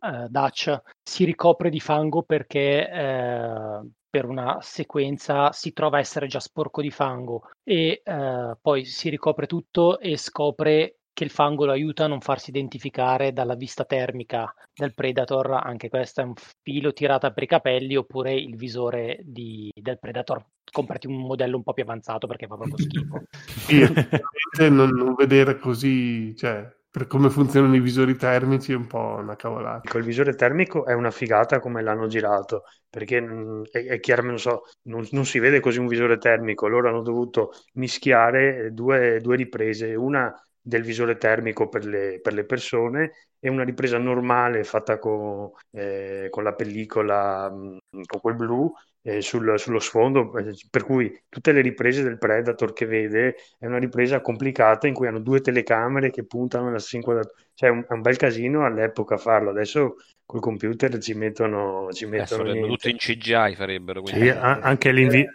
uh, Dutch si ricopre di fango perché uh, per una sequenza si trova a essere già sporco di fango e poi si ricopre tutto e scopre che il fango lo aiuta a non farsi identificare dalla vista termica del Predator, anche questo è un filo tirata per i capelli, oppure il visore di, del Predator. Comprati un modello un po' più avanzato perché fa proprio schifo. Sì, non, non vedere così, cioè, per come funzionano i visori termici è un po' una cavolata. Il visore termico è una figata come l'hanno girato, perché mm, è, è chiaro, non, so, non, non, si vede così un visore termico, loro hanno dovuto mischiare due, due riprese, una del visore termico per le, per le persone e una ripresa normale fatta con, eh, con la pellicola, mm, con quel blu eh, sul, sullo sfondo, eh, per cui tutte le riprese del Predator che vede è una ripresa complicata in cui hanno due telecamere che puntano nella stessa inquadratura. Cioè è un, è un bel casino all'epoca farlo, adesso col computer ci mettono, ci mettono tutto in CGI farebbero. Sì, anche, l'invi-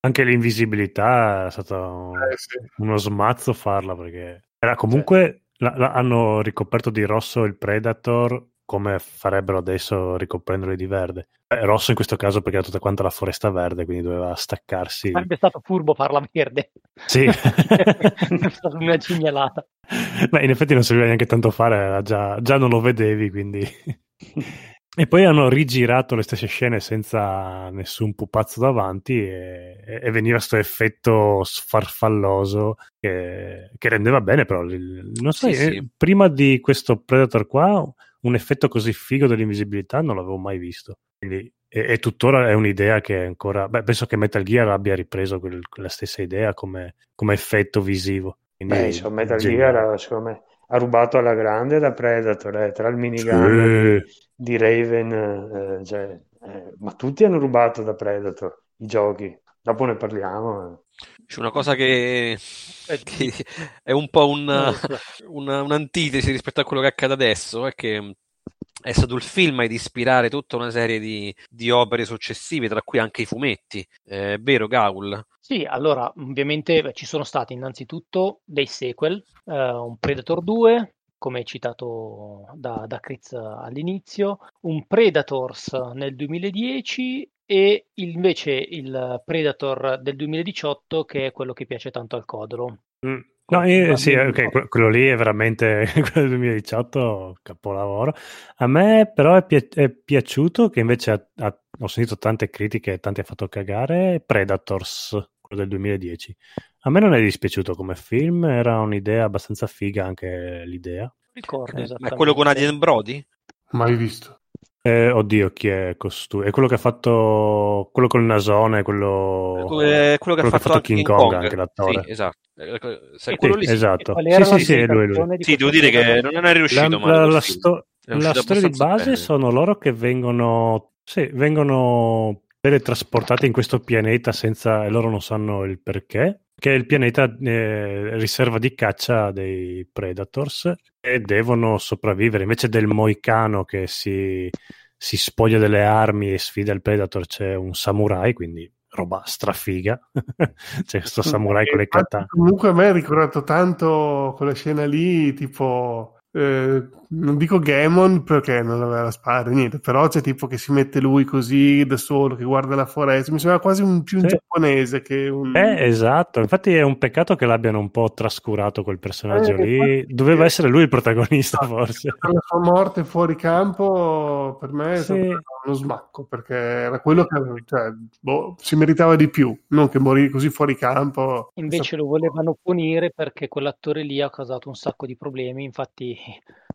anche, l'invisibilità è stato eh, sì. uno smazzo farla perché era comunque, la, la, hanno ricoperto di rosso il Predator come farebbero adesso ricoprendolo di verde. Eh, rosso in questo caso perché era tutta quanta la foresta verde, quindi doveva staccarsi. Sarebbe stato furbo farla verde. Sì. è stata una cignalata. Beh, in effetti non serviva neanche tanto fare, già, già non lo vedevi, quindi... E poi hanno rigirato le stesse scene senza nessun pupazzo davanti e, e veniva questo effetto sfarfalloso che, che, rendeva bene, però non so, sì, eh, sì. prima di questo Predator qua un effetto così figo dell'invisibilità non l'avevo mai visto. Quindi, e, e, tuttora è un'idea che ancora... Beh, penso che Metal Gear abbia ripreso quel, quella stessa idea come, come effetto visivo. Quindi, Beh, insomma, Metal Gear, secondo me, ha rubato alla grande da Predator, eh, tra il minigun sì. di, Raven, eh, cioè, eh, ma tutti hanno rubato da Predator i giochi, dopo ne parliamo. Eh. C'è una cosa che, che è un po' un, una, un'antitesi rispetto a quello che accade adesso, è che è stato il film ad ispirare tutta una serie di, di opere successive, tra cui anche i fumetti. È vero, Gaul? Sì, allora ovviamente ci sono stati innanzitutto dei sequel, eh, un Predator 2, come citato da, da Chris all'inizio, un Predators nel 2010 e invece il Predator del 2018 che è quello che piace tanto al Codolo. Mm, No, io, sì, ok, quello lì è veramente quello del 2018, capolavoro. A me però è, pi- è piaciuto che invece ha, ha, ho sentito tante critiche e tanti ha fatto cagare Predators, quello del 2010. A me non è dispiaciuto come film, era un'idea abbastanza figa anche l'idea. Ricordo Eh, esattamente. ma è quello con Adrien Brody? Mai visto. Eh, oddio, chi è costui? È quello che ha fatto quello col nasone, quello, Come- quello che ha fatto, King Kong, anche l'attore. Sì, esatto. Eh, Se Sì, quello lì sì. esatto. Qual Sì, sì, sì, è lui, lui. Sì, devo dire che non è riuscito La, male la- la sto- È la storia di base bene. sono loro che vengono, sì, vengono teletrasportati in questo pianeta senza, e loro non sanno il perché, che è il pianeta eh, riserva di caccia dei Predators e devono sopravvivere. Invece del moicano che si, si spoglia delle armi e sfida il Predator, c'è un samurai, quindi roba strafiga. c'è questo samurai con le katana. Comunque a me ha ricordato tanto quella scena lì, tipo, eh, non dico Gamon perché non aveva la spada, niente, però c'è tipo che si mette lui così da solo, che guarda la foresta, mi sembra quasi un, più un Sì. giapponese che un... Eh, esatto, infatti è un peccato che l'abbiano un po' trascurato quel personaggio Eh, lì. Doveva essere lui il protagonista, forse. Per la sua morte fuori campo per me è Sì. stato uno smacco perché era quello che cioè, boh, si meritava di più, non che morì così fuori campo. Invece lo volevano punire perché quell'attore lì ha causato un sacco di problemi, infatti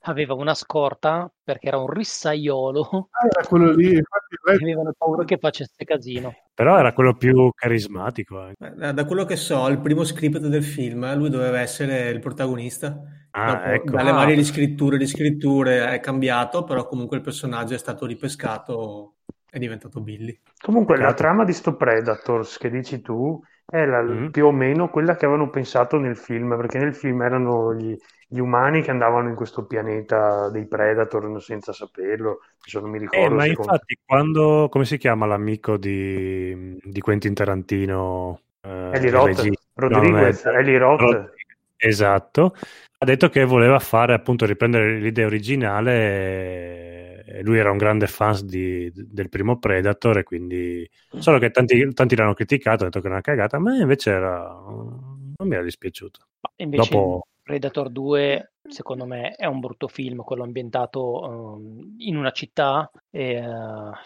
aveva una scorta perché era un rissaiolo Ah, era quello lì, infatti avevano paura che facesse casino. Però era quello più carismatico. Eh, Da quello che so, il primo script del film, lui doveva essere il protagonista. Ah, Dopo, ecco. dalle Ah. varie riscritture, riscritture è cambiato, però comunque il personaggio è stato ripescato è diventato Billy. Comunque la Peccato. trama di sto Predators che dici tu è la- Mm. più o meno quella che avevano pensato nel film, perché nel film erano gli, gli umani che andavano in questo pianeta dei Predator senza saperlo, adesso non mi Eh, ricordo ma se con- infatti, quando come si chiama l'amico di, di Quentin Tarantino? Eh, Eli Roth, regista? Rodriguez, No, Eli Roth. Roth- Esatto. Ha detto che voleva fare appunto riprendere l'idea originale. e Lui era un grande fan di- del primo Predator, e quindi solo che tanti, tanti l'hanno criticato, hanno detto che era una cagata. A me invece era, non mi era dispiaciuto. Ma Invece Dopo- Predator 2, secondo me, è un brutto film, quello ambientato ehm, in una città. E, eh,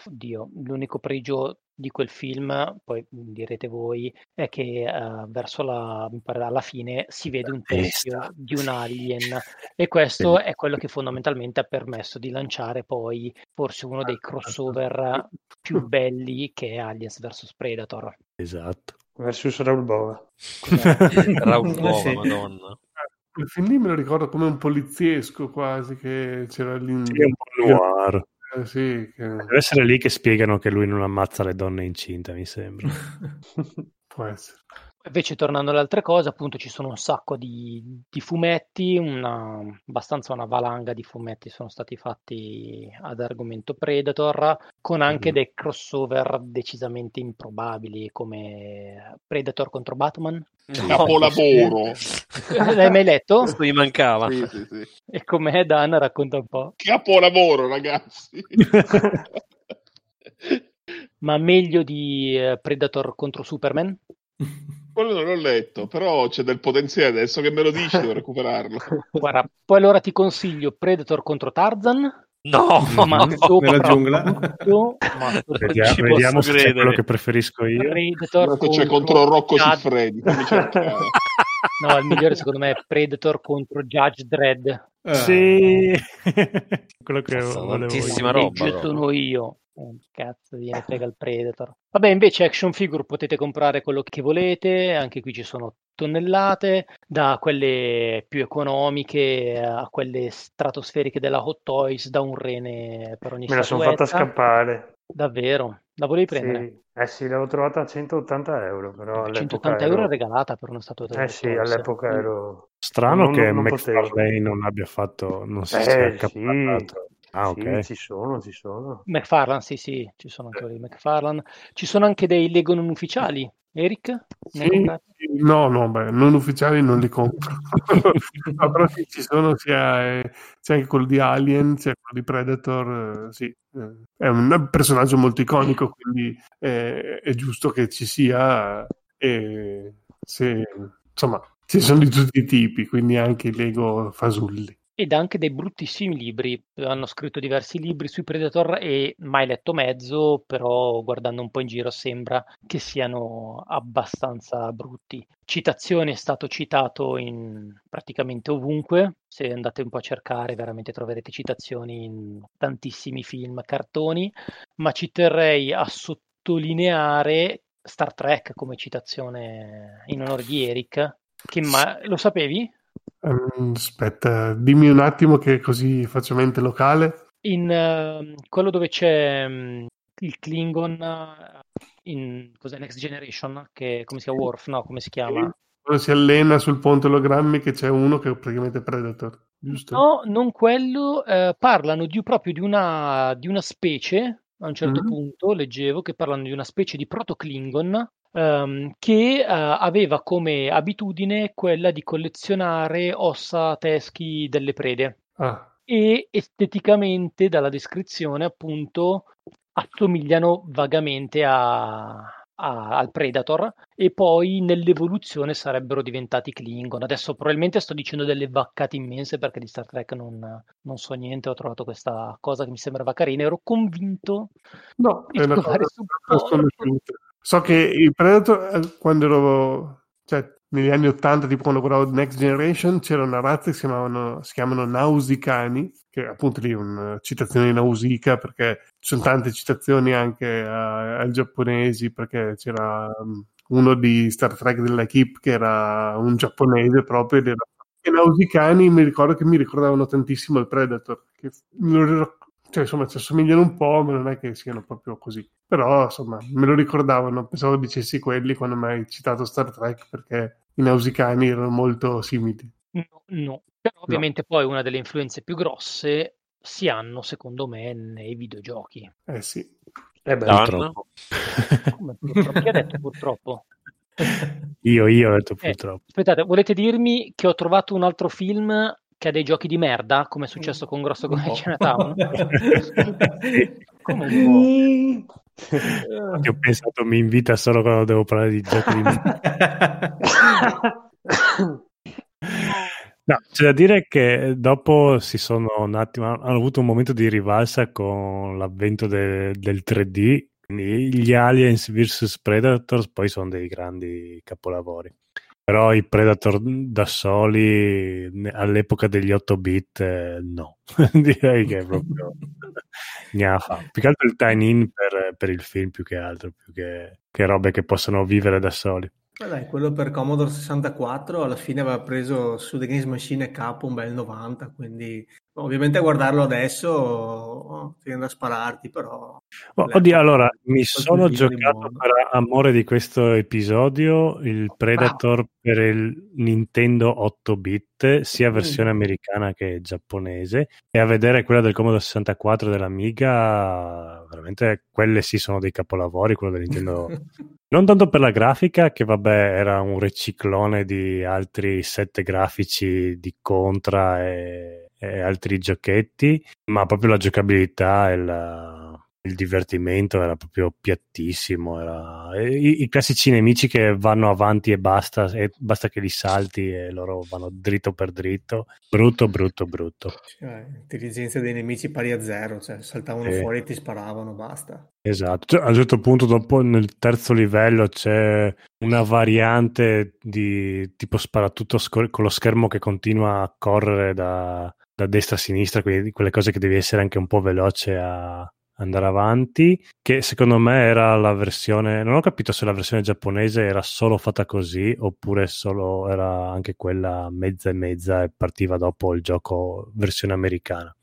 oddio, l'unico pregio di quel film, poi direte voi, è che eh, verso la, alla fine si vede un teschio testa. di un alien e questo è quello che fondamentalmente ha permesso di lanciare poi forse uno dei crossover più belli che è Aliens vs Predator. Esatto. versus Raul Bova. Raul Eh, Bova, sì. madonna. Il film lì me lo ricordo come un poliziesco quasi, che c'era lì... Sì, un po' noir. Eh, sì, che Deve essere lì che spiegano che lui non ammazza le donne incinte, mi sembra. può essere. Invece, tornando alle altre cose, appunto, ci sono un sacco di, di fumetti, una, abbastanza una valanga di fumetti sono stati fatti ad argomento Predator, con anche Mhm. dei crossover decisamente improbabili, come Predator contro Batman. Capolavoro. L'hai mai letto? Questo mi mancava. Sì, sì, sì. E com'è, Dan? Racconta un po'. Capolavoro, ragazzi. Ma meglio di eh, Predator contro Superman? Quello non l'ho letto, però c'è del potenziale. Adesso che me lo dici, devo recuperarlo. Guarda, poi allora ti consiglio Predator contro Tarzan. No, ma sopra Nella giungla. tutto, ma Vediamo, ci vediamo se c'è credere. quello che preferisco io. Predator Questo c'è contro Rocco Judge- Siffredi. No, il migliore secondo me è Predator contro Judge Dredd. Eh, Sì, quello che Cazzo, volevo tantissima io. roba, proprio. sono io. Eh, Cazzo, viene frega il Predator. Vabbè, invece action figure potete comprare quello che volete, anche qui ci sono tonnellate, da quelle più economiche a quelle stratosferiche della Hot Toys, da un rene per ogni Me la sono fatta statuetta. scappare. Davvero? La volevi prendere? Sì. Eh sì, l'avevo trovata a 180 euro, però all'epoca 180 ero... euro regalata per una statuetta Eh di sì, Hot Toys. all'epoca ero... Strano Non- che non potevo. McFarlane non abbia fatto, non si Eh, sia sì. Ah, Sì, ok. ci sono, ci sono. McFarlane, sì, sì, ci sono anche quelli di McFarlane. Ci sono anche dei Lego non ufficiali. Eric? Sì, no, no, beh, non ufficiali non li compro. Ma però sì, ci sono sia eh, c'è anche quello di Alien, c'è quello di Predator, eh, sì. eh, è un personaggio molto iconico, quindi eh, è giusto che ci sia e se insomma ci sono di tutti i tipi, quindi anche i Lego fasulli. Ed anche dei bruttissimi libri. Hanno scritto diversi libri sui Predator e mai letto mezzo, però guardando un po' in giro sembra che siano abbastanza brutti. Citazioni è stato citato in praticamente ovunque. Se andate un po' a cercare, veramente troverete citazioni in tantissimi film, cartoni, ma ci terrei a sottolineare Star Trek come citazione in onore di Eric. Che ma- lo sapevi? Um, aspetta, dimmi un attimo che così faccio mente locale. In uh, quello dove c'è um, il Klingon uh, in cos'è Next Generation, che come si chiama Worf, no, come si chiama? Quando si allena sul ponte ologrammi che c'è uno che è praticamente Predator, giusto? No, non quello, uh, parlano di, proprio di una, di una specie, a un certo mm-hmm. punto leggevo che parlano di una specie di proto-Klingon ehm, che uh, aveva come abitudine quella di collezionare ossa teschi delle prede. Ah. E esteticamente, dalla descrizione, appunto, assomigliano vagamente a, a, al Predator e poi nell'evoluzione sarebbero diventati Klingon. Adesso probabilmente sto dicendo delle vaccate immense perché di Star Trek non, non so niente, ho trovato questa cosa che mi sembrava carina, ero convinto no, di è una cosa sconosciuta. So che il Predator, eh, quando ero, cioè, negli anni 80, tipo quando guardavo Next Generation, c'era una razza che si, chiamavano, si chiamano Nausicani, che appunto lì è una citazione di Nausicaa, perché ci sono tante citazioni anche ai giapponesi, perché c'era mm, uno di Star Trek dell'equipe che era un giapponese proprio, ed era i Nausicani mi ricordo che mi ricordavano tantissimo il Predator, che cioè, insomma, ci assomigliano un po', ma non è che siano proprio così. Però, insomma, me lo ricordavano, pensavo dicessi quelli quando mi hai citato Star Trek, perché i nausicani erano molto simili. No, no. Però ovviamente no. poi una delle influenze più grosse si hanno, secondo me, nei videogiochi. Eh sì. Eh beh, purtroppo. Come purtroppo? Chi ha detto purtroppo? Io, io ho detto eh, purtroppo. Eh, aspettate, volete dirmi che ho trovato un altro film che ha dei giochi di merda, come è successo con Grosso come no. Chinatown. come un po'. Io ho pensato mi invita solo quando devo parlare di giochi di merda. No, c'è da dire che dopo si sono un attimo, hanno avuto un momento di rivalsa con l'avvento de, del 3D. Gli Aliens vs Predators poi sono dei grandi capolavori. Però i Predator da soli all'epoca degli 8 bit eh, no, direi che è proprio gnafa. Più che altro il tie-in per, per, il film più che altro, più che, che robe che possono vivere da soli. Dai, quello per Commodore 64 alla fine aveva preso su The Games Machine K un bel 90, quindi ovviamente a guardarlo adesso viene da spararti, però... Oh, oddio, allora, mi sono giocato per amore di questo episodio il Predator ah. per il Nintendo 8-bit, sia mm. versione americana che giapponese, e a vedere quella del Commodore 64 dell'Amiga, veramente quelle sì sono dei capolavori, quello del Nintendo Non tanto per la grafica, che vabbè era un riciclone di altri set grafici di Contra e, e altri giochetti, ma proprio la giocabilità e la, il divertimento era proprio piattissimo. Era... I, I, classici nemici che vanno avanti e basta, e basta che li salti e loro vanno dritto per dritto. Brutto, brutto, brutto. Cioè, intelligenza dei nemici pari a zero, cioè saltavano eh. fuori e ti sparavano, basta. Esatto. Cioè, a un certo punto, dopo nel terzo livello, c'è una variante di tipo sparatutto scor- con lo schermo che continua a correre da, da destra a sinistra, quindi quelle cose che devi essere anche un po' veloce a andare avanti, che secondo me era la versione, non ho capito se la versione giapponese era solo fatta così oppure solo era anche quella mezza e mezza e partiva dopo il gioco versione americana.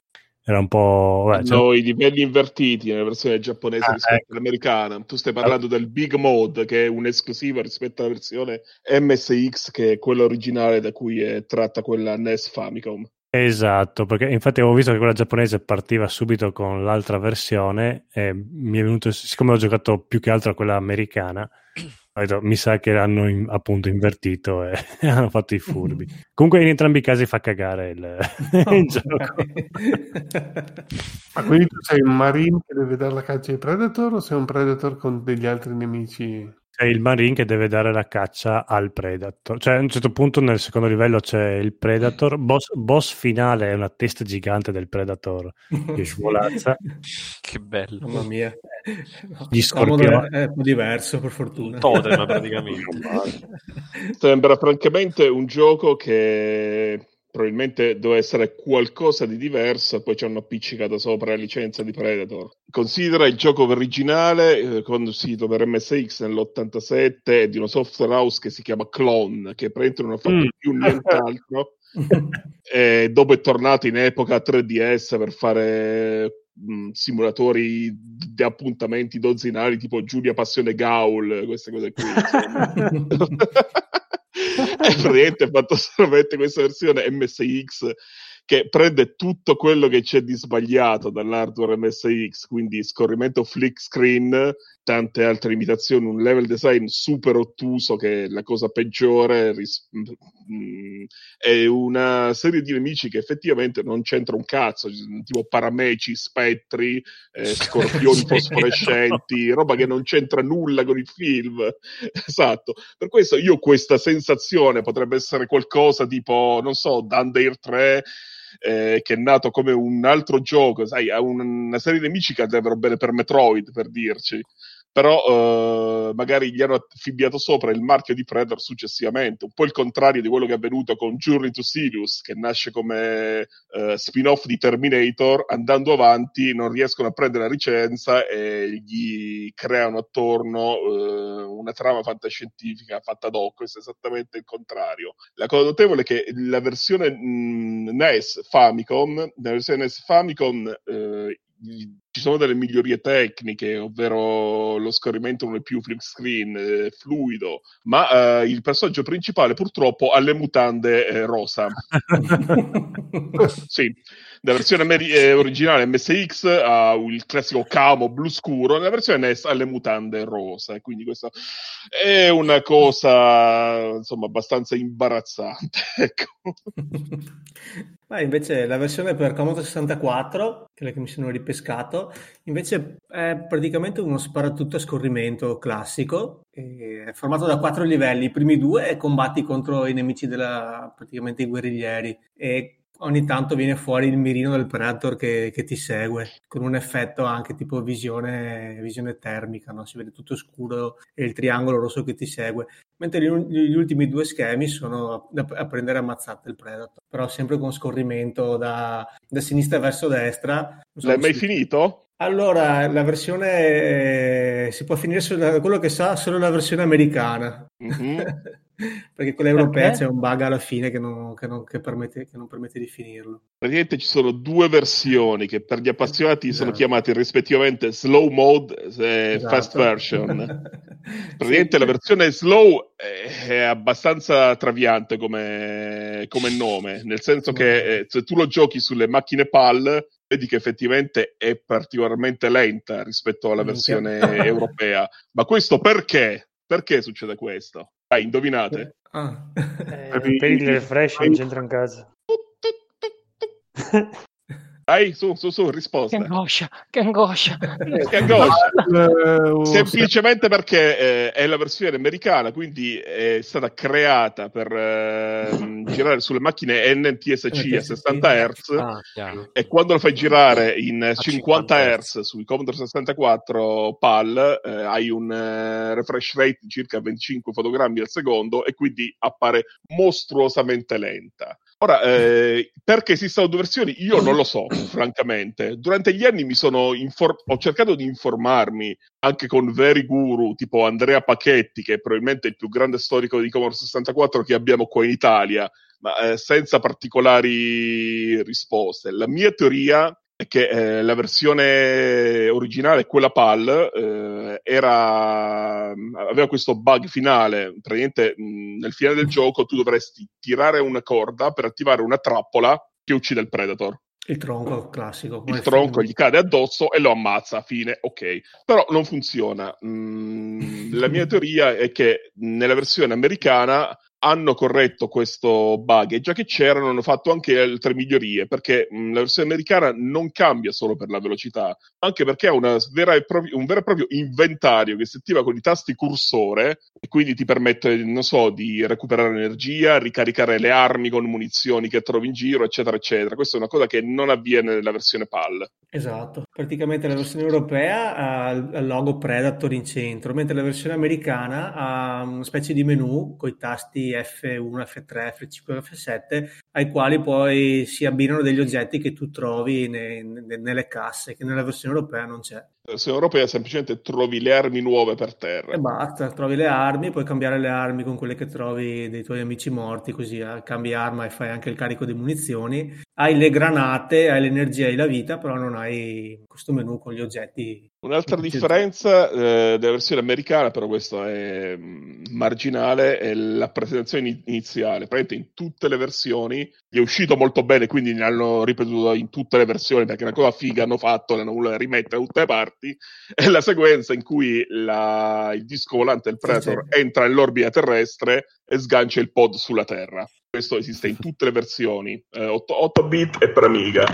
Era un po'... Beh, cioè... No, i livelli invertiti nella versione giapponese ah, rispetto ecco. all'americana. Tu stai parlando ah. del Big Mode, che è un'esclusiva rispetto alla versione MSX, che è quella originale da cui è tratta quella NES Famicom. Esatto, perché infatti avevo visto che quella giapponese partiva subito con l'altra versione e mi è venuto, siccome ho giocato più che altro a quella americana, detto, mi sa che hanno in, appunto invertito e hanno fatto i furbi. Comunque in entrambi i casi fa cagare il, oh, il gioco. Ma quindi tu sei un marine che deve dare la caccia ai predator o sei un predator con degli altri nemici? C'è il Marine che deve dare la caccia al Predator. Cioè, a un certo punto nel secondo livello c'è il Predator. Boss, boss finale è una testa gigante del Predator che svolazza. che bello. Mamma mia. Gli scorpioni. è, è un po' diverso, per fortuna. Totem praticamente. Sembra francamente un gioco che probabilmente doveva essere qualcosa di diverso, poi ci hanno appiccicato sopra la licenza di Predator. Considera il gioco originale, eh, condusito per MSX nell'87, è di una software house che si chiama Clone, che praticamente non ha fatto Mm. più nient'altro. E dopo è tornato in epoca 3DS per fare mh, simulatori di appuntamenti dozzinali tipo Giulia Passione Gaul, queste cose qui. praticamente fatto solamente questa versione MSX che prende tutto quello che c'è di sbagliato dall'hardware MSX, quindi scorrimento flick screen, tante altre limitazioni, un level design super ottuso che è la cosa peggiore, ris- mm, e una serie di nemici che effettivamente non c'entra un cazzo, tipo parameci, spettri, eh, scorpioni fosforescenti, roba che non c'entra nulla con il film. Esatto. Per questo io ho questa sensazione potrebbe essere qualcosa tipo, non so, Dundare 3, eh, che è nato come un altro gioco, sai, ha un- una serie di nemici che andrebbero bene per Metroid, per dirci. Però eh, magari gli hanno affibbiato sopra il marchio di Predator successivamente, un po' il contrario di quello che è avvenuto con Journey to Sirius, che nasce come eh, spin-off di Terminator, andando avanti non riescono a prendere la licenza e gli creano attorno eh, una trama fantascientifica fatta ad hoc, questo è esattamente il contrario. La cosa notevole è che la versione mh, NES Famicom, nella versione NES Famicom eh, gli- ci sono delle migliorie tecniche, ovvero lo scorrimento non è più flip screen, è fluido, ma eh, il personaggio principale purtroppo ha le mutande eh, rosa. Sì, nella versione ameri- eh, originale MSX ha il classico camo blu scuro, nella versione NES ha le mutande rosa, e quindi questa è una cosa insomma abbastanza imbarazzante. Ecco. Ma invece la versione per Commodore 64, quella che mi sono ripescato, invece è praticamente uno sparatutto a scorrimento classico, è formato da quattro livelli, i primi due combatti contro i nemici della, praticamente i guerriglieri. E ogni tanto viene fuori il mirino del Predator che, che ti segue, con un effetto anche tipo visione, visione termica, no? si vede tutto scuro e il triangolo rosso che ti segue mentre gli, gli ultimi due schemi sono da, a prendere ammazzate il Predator, però sempre con scorrimento da, da sinistra verso destra. So L'hai mai si- finito? Allora, la versione eh, si può finire sulla, quello che sa solo la versione americana. Mhm. Perché quella europea Perché? c'è un bug alla fine che non, che non- che permette, che non permette di finirlo. Praticamente ci sono due versioni che per gli appassionati sono Esatto. chiamate rispettivamente slow mode e Esatto. fast version. Praticamente la versione slow è, è abbastanza traviante come, come nome, nel senso che eh, se tu lo giochi sulle macchine PAL vedi che effettivamente è particolarmente lenta rispetto alla Minchia. versione europea. Ma questo perché? Perché succede questo? Dai, indovinate. Ah. Eh, per il refresh non c'entra un caso. Dai, su, su, su, Che risposta. angoscia, che angoscia. Che angoscia. Eh, oh, Semplicemente perché eh, è la versione americana, quindi è stata creata per ehm, girare sulle macchine NTSC a 60 Hz Ah, e quando lo fai girare in 50 50 Hz sui Commodore 64 PAL eh, hai un eh, refresh rate di circa 25 fotogrammi al secondo e quindi appare mostruosamente lenta. Ora, eh, perché esistono due versioni? Io non lo so, francamente. Durante gli anni infor- ho cercato di informarmi anche con veri guru, tipo Andrea Pachetti, che è probabilmente il più grande storico di Commodore 64 che abbiamo qua in Italia, ma eh, senza particolari risposte. La mia teoria che eh, la versione originale, quella PAL, eh, era, aveva questo bug finale. Praticamente mh, nel finale del gioco tu dovresti tirare una corda per attivare una trappola che uccide il Predator. Il tronco classico. Il tronco gli cade addosso e lo ammazza. Fine, ok. Però non funziona. Mm, la mia teoria è che nella versione americana hanno corretto questo bug e già che c'erano hanno fatto anche altre migliorie perché mh, la versione americana non cambia solo per la velocità, anche perché ha proprio, un vero e proprio inventario che si attiva con i tasti cursore e quindi ti permette, non so, di recuperare energia, ricaricare le armi con munizioni che trovi in giro, eccetera, eccetera. Questa è una cosa che non avviene nella versione PAL. Esatto, praticamente la versione europea ha il logo Predator in centro, mentre la versione americana ha una specie di menu con i tasti F1, F3, F5, F7 ai quali poi si abbinano degli oggetti che tu trovi ne, ne, nelle casse, che nella versione europea non c'è. La versione europea semplicemente trovi le armi nuove per terra. E basta, trovi le armi, puoi cambiare le armi con quelle che trovi dei tuoi amici morti, così eh, cambi arma e fai anche il carico di munizioni. Hai le granate, hai l'energia e la vita, però non hai questo menu con gli oggetti Un'altra differenza eh, della versione americana, però questo è mm, marginale, è la presentazione iniziale. Praticamente in tutte le versioni gli è uscito molto bene, quindi ne hanno ripetuto in tutte le versioni perché è una cosa figa hanno fatto, l'hanno voluto rimettere da tutte le parti. È la sequenza in cui la, il disco volante del Predator entra nell'orbita terrestre e sgancia il pod sulla Terra. Questo esiste in tutte le versioni, eh, 8, 8 bit e per Amiga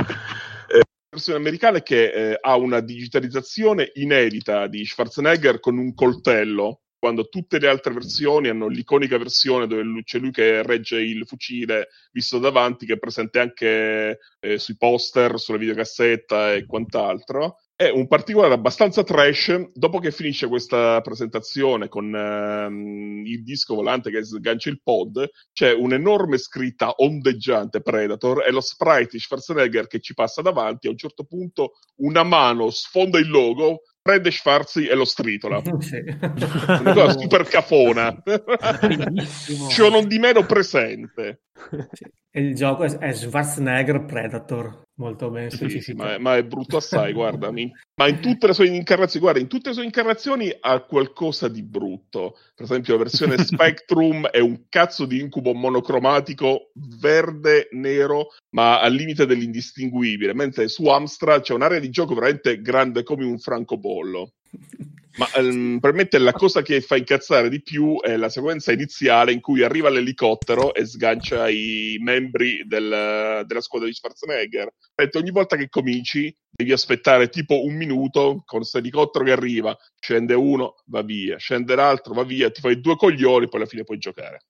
versione americana che eh, ha una digitalizzazione inedita di Schwarzenegger con un coltello, quando tutte le altre versioni hanno l'iconica versione dove c'è lui che regge il fucile visto davanti, che è presente anche eh, sui poster, sulla videocassetta e quant'altro. È un particolare abbastanza trash. Dopo che finisce questa presentazione con ehm, il disco volante che sgancia il pod, c'è un'enorme scritta ondeggiante Predator e lo sprite di Schwarzenegger che ci passa davanti. A un certo punto una mano sfonda il logo, prende Schwarzi e lo stritola. Sì. Una cosa super cafona. C'ho non di meno presente. Sì. Il gioco è Schwarzenegger Predator, molto bene sì, sì, ma, è, ma, è, brutto assai, guarda. ma in tutte le sue incarnazioni, guarda, in tutte le sue incarnazioni ha qualcosa di brutto. Per esempio, la versione Spectrum è un cazzo di incubo monocromatico verde, nero, ma al limite dell'indistinguibile, mentre su Amstrad c'è un'area di gioco veramente grande come un francobollo. Ma um, probabilmente la cosa che fa incazzare di più è la sequenza iniziale in cui arriva l'elicottero e sgancia i membri del, della squadra di Schwarzenegger. Detto, ogni volta che cominci devi aspettare tipo un minuto con questo elicottero che arriva, scende uno, va via, scende l'altro, va via, ti fai due coglioni, poi alla fine puoi giocare.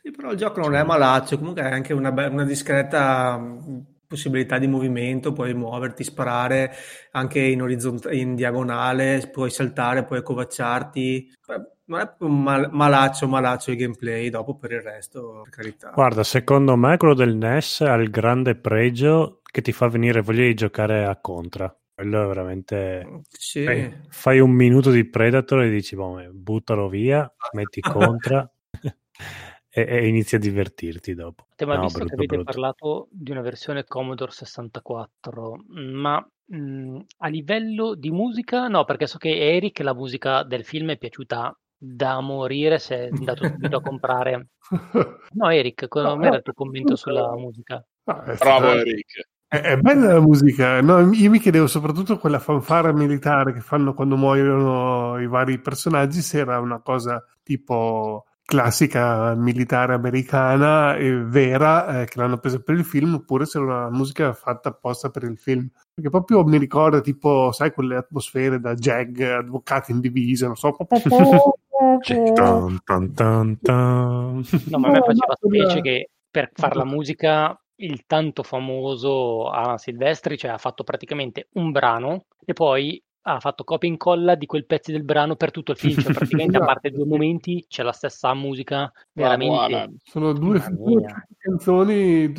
Sì, però il gioco non è malaccio, comunque è anche una, una discreta possibilità di movimento, puoi muoverti, sparare anche in, orizzont- in diagonale, puoi saltare, puoi accovacciarti. Non è un mal- malaccio, malaccio il gameplay, dopo per il resto, per carità. Guarda, secondo me quello del NES ha il grande pregio che ti fa venire voglia di giocare a Contra. Quello è veramente... Sì. Fai, fai un minuto di Predator e dici, boh, buttalo via, metti Contra e, e, inizi a divertirti dopo. Ma no, visto brutto, che avete brutto. parlato di una versione Commodore 64, ma mh, a livello di musica, no, perché so che Eric la musica del film è piaciuta da morire, si è andato subito a comprare. No, Eric, come no, era il tuo commento sulla musica? Bravo Eric. È, è, bella la musica, no, io mi chiedevo soprattutto quella fanfara militare che fanno quando muoiono i vari personaggi, se era una cosa tipo classica militare americana e vera eh, che l'hanno presa per il film oppure se era una musica fatta apposta per il film. Perché proprio mi ricorda tipo sai quelle atmosfere da jag avvocati in divisa non so no ma a me faceva specie che per fare la musica il tanto famoso Alan Silvestri cioè ha fatto praticamente un brano e poi ha fatto copia e incolla di quel pezzo del brano per tutto il film, cioè praticamente a parte due momenti c'è la stessa musica, veramente. Sono due, due canzoni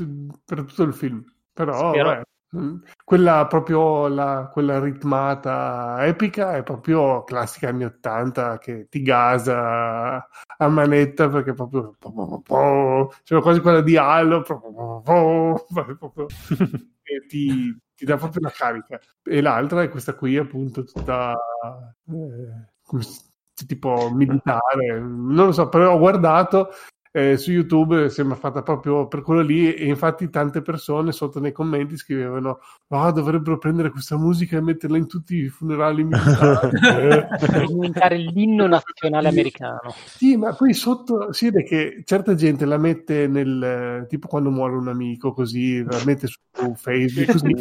per tutto il film, però Spero... beh, quella proprio la, quella ritmata epica è proprio classica anni 80 che ti gasa a manetta perché proprio c'è quasi quella di Halo proprio, e ti ti dà proprio la carica. E l'altra è questa qui, appunto, tutta eh, tipo militare. Non lo so, però ho guardato eh, su YouTube sembra fatta proprio per quello lì e infatti tante persone sotto nei commenti scrivevano ah dovrebbero prendere questa musica e metterla in tutti i funerali militari per diventare l'inno nazionale americano. Sì ma poi sotto si vede che certa gente la mette nel tipo quando muore un amico così la mette su Facebook così.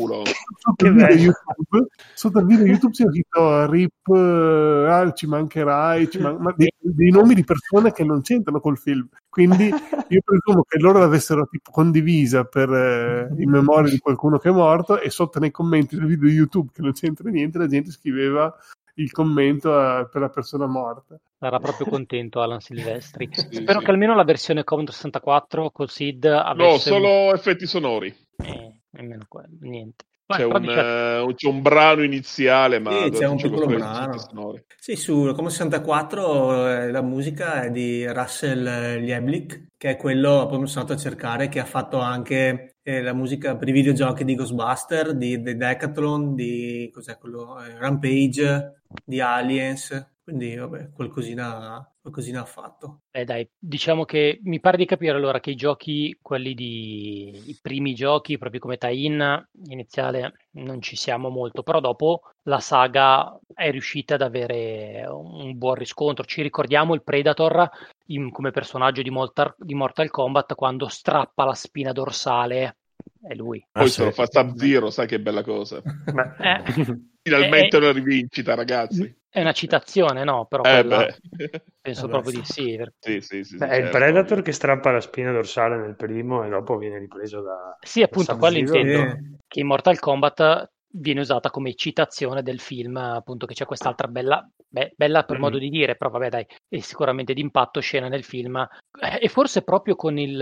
sotto, il video YouTube, sotto il video YouTube c'è scritto RIP ah, ci mancherai ci man- ma dei, dei nomi di persone che non c'entrano col film quindi io presumo che loro l'avessero tipo condivisa per, eh, in memoria di qualcuno che è morto e sotto nei commenti del video YouTube che non c'entra niente la gente scriveva il commento a, per la persona morta. Sarà proprio contento Alan Silvestri. Sì, Spero sì. che almeno la versione Commodore 64 col SID No, avesse... solo effetti sonori. Eh, nemmeno quello, niente. C'è un, dice- eh, c'è un brano iniziale, ma Sì, c'è un piccolo brano. Sì, su Come 64 eh, la musica è di Russell Lieblich, che è quello, poi mi sono andato a cercare, che ha fatto anche eh, la musica per i videogiochi di Ghostbuster, di The Decathlon, di cos'è quello? Eh, Rampage, di Aliens, quindi vabbè, qualcosina, qualcosina ha fatto. Eh dai, diciamo che mi pare di capire allora che i giochi, quelli di i primi giochi, proprio come tie-in iniziale, non ci siamo molto, però dopo la saga è riuscita ad avere un buon riscontro. Ci ricordiamo il Predator in- come personaggio di Mortal, di Mortal Kombat quando strappa la spina dorsale, è lui. Poi Ah, se lo fa Sub-Zero, sai che bella cosa. Beh, Eh, Finalmente Eh, una rivincita, ragazzi. è una citazione, no? Però Eh quella- penso Eh beh, proprio di sì. perché- Sì, sì, sì, beh, è il certo. Predator che strappa la spina dorsale nel primo e dopo viene ripreso da... Sì, appunto, quello intendo. Sì. che in Mortal Kombat viene usata come citazione del film, appunto che c'è quest'altra bella, beh, bella per Mhm. modo di dire, però vabbè dai, è sicuramente d'impatto scena nel film eh, e forse proprio con il...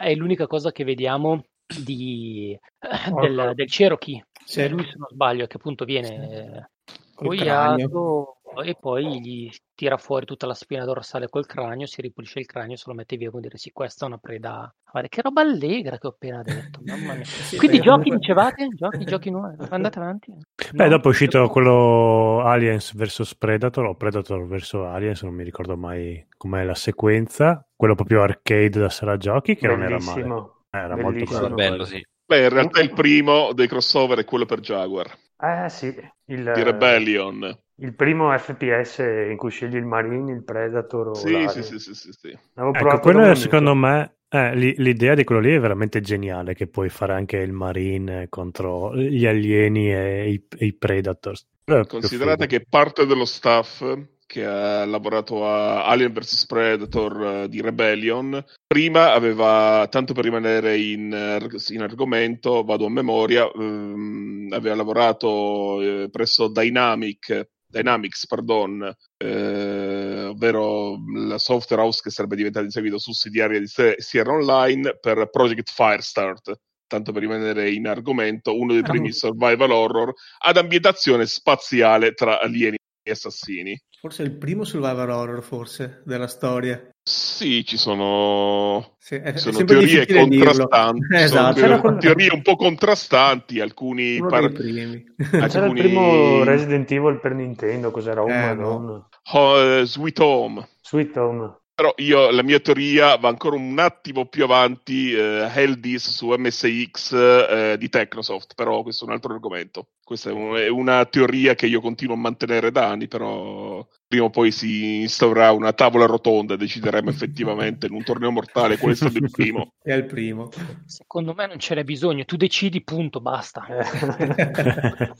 è l'unica cosa che vediamo di, eh, del, del Cherokee, Sì. è lui se non sbaglio, che appunto viene spogliato e poi gli tira fuori tutta la spina dorsale col cranio, si ripulisce il cranio, se lo mette via, vuol dire sì, questa è una preda. Guarda, che roba allegra che ho appena detto, mamma mia. Sì, Quindi giochi comunque- dicevate? Giochi, giochi nuovi? Andate avanti. Beh, No? dopo è uscito quello Aliens vs Predator o Predator vs Aliens, non mi ricordo mai com'è la sequenza, quello proprio arcade da sala giochi che non era male. Era molto Bellissimo. bello. bello, sì. Beh, in realtà il primo dei crossover è quello per Jaguar, Eh sì, il, di Rebellion. il primo FPS in cui scegli il Marine, il Predator o Sì, sì, sì, sì, sì, sì. Ecco, quello secondo me, eh, l'i- l'idea di quello lì è veramente geniale, che puoi fare anche il Marine contro gli alieni e i, e i Predators. Considerate che parte dello staff che ha lavorato a Alien vs Predator eh, di Rebellion prima aveva, tanto per rimanere in, eh, in argomento, vado a memoria, ehm, aveva lavorato eh, presso Dynamic, Dynamics, pardon, eh, ovvero la software house che sarebbe diventata in seguito sussidiaria di Sierra Online per Project Firestart. Tanto per rimanere in argomento, uno dei primi survival horror ad ambientazione spaziale tra alieni assassini. Forse è il primo survival horror, forse, della storia. Sì, ci sono, Sì, è, sono teorie contrastanti, sono Esatto. teorie, C'era quel- teorie un po' contrastanti, alcuni Uno par- primi. C'era il alcuni- primo Resident Evil per Nintendo, cos'era? Oh, Eh, Madonna. Oh, eh, Sweet Home. Sweet Home. Però io, la mia teoria va ancora un attimo più avanti, eh, Heldis su MSX eh, di Technosoft, però questo è un altro argomento. Questa è, un- è una teoria che io continuo a mantenere da anni, però prima o poi si instaurerà una tavola rotonda e decideremo effettivamente in un torneo mortale qual è stato il primo. È il primo. Secondo me non ce n'è bisogno, tu decidi, punto, basta.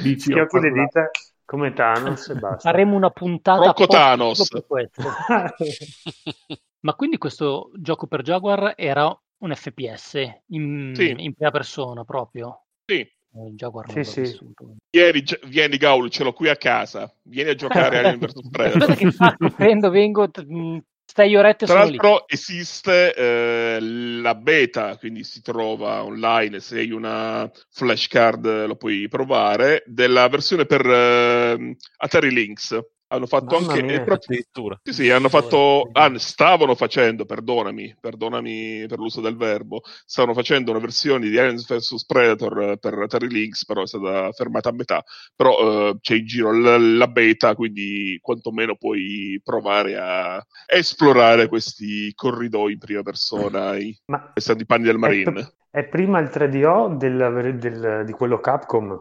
Dici, ho Schiocchi le dita come Thanos e basta. Faremo una puntata Rocco Thanos. solo per questo. Ma quindi questo gioco per Jaguar era un FPS in, Sì. in prima persona proprio? Sì. Eh, Il Jaguar Sì, sì. vissuto. Vieni, Gi- vieni Gaul, ce l'ho qui a casa. Vieni a giocare Alien vs Predator. prendo, vengo, t- mh, stai orette Tra sono lì. l'altro esiste eh, la beta, quindi si trova online, se hai una flashcard lo puoi provare, della versione per eh, Atari Lynx, Hanno fatto Mamma anche. mia. è proprio- Addirittura. Sì, sì, hanno fatto. ah, stavano facendo, perdonami, perdonami per l'uso del verbo. Stavano facendo una versione di Aliens vs Predator eh, per Terry Links, però è stata fermata a metà. Però eh, c'è in giro l- la beta, quindi quantomeno puoi provare a esplorare questi corridoi in prima persona, i- Ma essendo i panni del Marine. è è prima il 3DO del- del- di quello Capcom,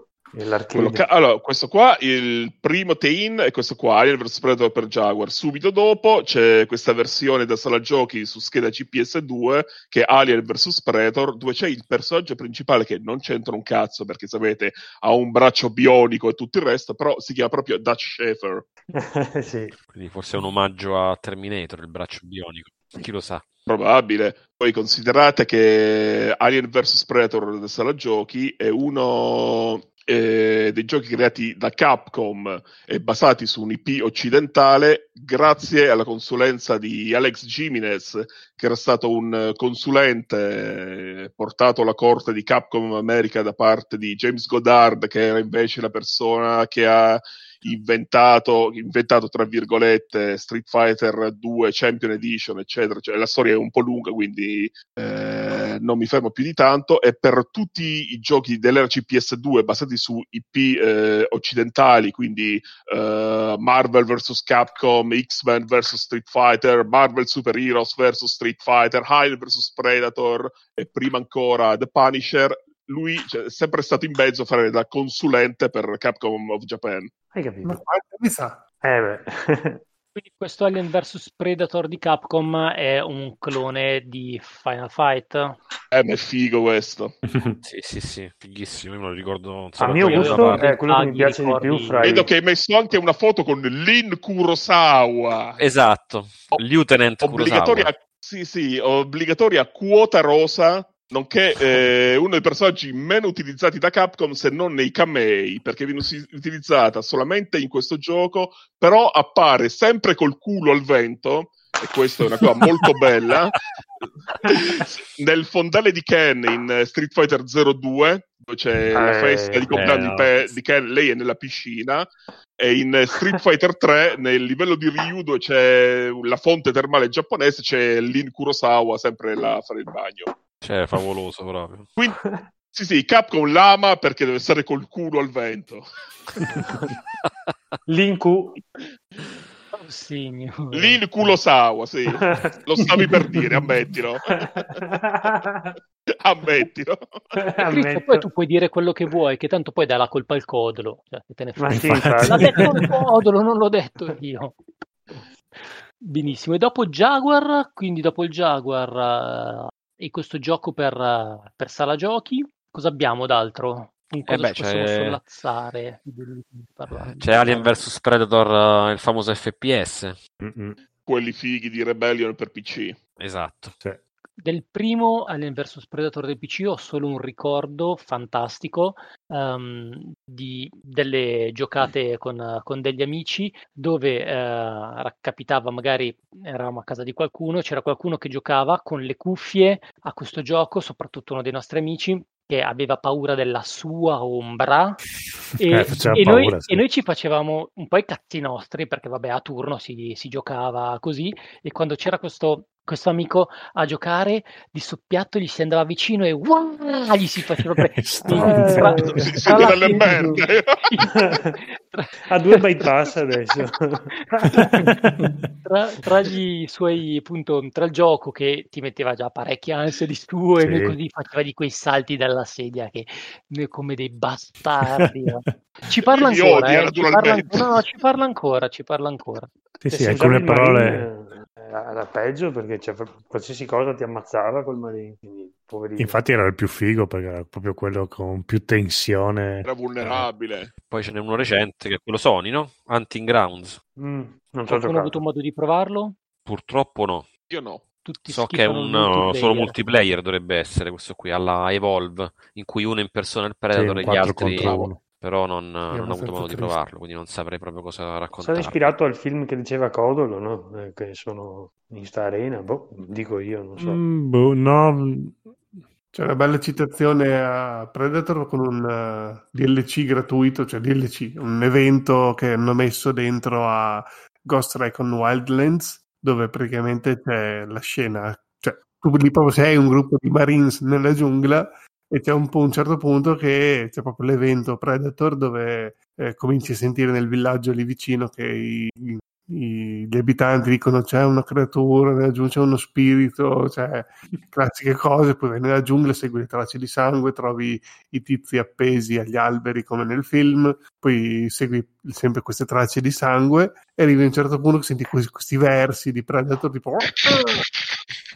ca- allora, questo qua, il primo Tein è questo qua, Alien vs Predator per Jaguar. Subito dopo c'è questa versione da sala giochi su scheda CPS2 che è Alien vs Predator, dove c'è il personaggio principale che non c'entra un cazzo perché sapete ha un braccio bionico e tutto il resto, però si chiama proprio Dutch Schaefer. sì. Quindi forse è un omaggio a Terminator, il braccio bionico. Chi lo sa. Probabile. Poi considerate che Alien vs Predator da sala giochi è uno eh, dei giochi creati da Capcom e basati su un IP occidentale grazie alla consulenza di Alex Jimenez, che era stato un consulente eh, portato alla corte di Capcom America da parte di James Goddard, che era invece la persona che ha inventato, inventato tra virgolette Street Fighter 2 Champion Edition eccetera. Cioè, la storia è un po' lunga quindi eh, non mi fermo più di tanto e per tutti i giochi dell'era CPS2 basati su IP eh, occidentali quindi eh, Marvel vs Capcom X-Men vs Street Fighter Marvel Super Heroes vs Street Fighter Alien vs Predator e prima ancora The Punisher lui cioè, è sempre stato in mezzo a fare da consulente per Capcom of Japan Hai capito? Ma mi sa? Eh beh. Quindi questo Alien vs Predator di Capcom è un clone di Final Fight. Eh, ma è figo questo. Sì, sì, sì, fighissimo. Io me lo ricordo. A mio gusto è quello che mi piace di più fra i... Vedo che hai messo anche una foto con Lin Kurosawa. Esatto, Lieutenant obbligatoria, Kurosawa. sì, sì, obbligatoria quota rosa, nonché eh, uno dei personaggi meno utilizzati da Capcom se non nei camei, perché viene utilizzata solamente in questo gioco, però appare sempre col culo al vento, e questa è una cosa molto bella, nel fondale di Ken in Street Fighter 02, dove c'è la Eh, festa di compleanno eh, di, Ken, lei è nella piscina, e in Street Fighter 3, nel livello di Ryu, dove c'è la fonte termale giapponese, c'è Lin Kurosawa sempre là a fare il bagno. Cioè, favoloso proprio. Quindi, sì, sì, Capcom l'ama perché deve stare col culo al vento. Linku. Oh, signore. Lin Kurosawa, sì. Lo stavi per dire, ammettilo. ammettilo. Cristo, poi tu puoi dire quello che vuoi, che tanto poi dai la colpa al codolo. Cioè, che te ne Ma frega. sì. L'ha detto il codolo, non l'ho detto io. Benissimo, e dopo Jaguar, quindi dopo il Jaguar e questo gioco per, eh, per sala giochi, cosa abbiamo d'altro? Con cosa beh, ci possiamo c'è- sollazzare? di cui parlare? C'è Alien vs Predator, eh, il famoso FPS. Mm-mm. Quelli fighi di Rebellion per PC. Esatto. Sì. Del primo Alien vs Predator del PC ho solo un ricordo fantastico ehm, di delle giocate con, con degli amici dove eh, capitava magari eravamo a casa di qualcuno, c'era qualcuno che giocava con le cuffie a questo gioco, soprattutto uno dei nostri amici che aveva paura della sua ombra e, Eh, e noi, paura, sì. e noi ci facevamo un po' i cazzi nostri perché vabbè a turno si, si giocava così e quando c'era questo, questo amico a giocare di soppiatto gli si andava vicino e wow, gli si faceva Stronzo. tra- Si- tra delle merde. Ha due bypass adesso. tra, tra gli suoi appunto tra il gioco che ti metteva già parecchie ansie di suo e Sì. noi così faceva di quei salti dalla sedia che noi come dei bastardi no? ci parla ancora eh, ci parla, no, no, ci parla ancora ci parla ancora Sì, sì, alcune parole... Eh, Era peggio perché cioè, qualsiasi cosa ti ammazzava col Marine. Quindi, poverino. Infatti era il più figo perché era proprio quello con più tensione. Era vulnerabile. Poi ce n'è uno recente che è quello Sony, no? Hunting Grounds. Mm, non ho qualcuno ha avuto modo di provarlo Purtroppo no. Io no. tutti So che è un il uh, multiplayer. solo multiplayer dovrebbe essere questo qui, alla Evolve, in cui uno impersona il Sì, Predator un e gli 4 altri. Però non, non ho avuto modo di triste. provarlo, quindi non saprei proprio cosa Sarà raccontare. ispirato al film che diceva Codolo, no? Eh, che sono in sta arena, boh, dico io, non so. Mm, boh, no, C'è una bella citazione a Predator con un uh, DLC gratuito, cioè DLC, un evento che hanno messo dentro a Ghost Recon Wildlands, dove praticamente c'è la scena, cioè tu lì proprio sei un gruppo di Marines nella giungla e c'è un, un certo punto che c'è proprio l'evento Predator dove eh, cominci a sentire nel villaggio lì vicino che i, i, gli abitanti dicono c'è una creatura nella giungla, c'è uno spirito, cioè classiche cose, poi vai nella giungla, segui le tracce di sangue, trovi i tizi appesi agli alberi come nel film, poi segui sempre queste tracce di sangue e arrivi a un certo punto che senti questi, questi versi di Predator tipo...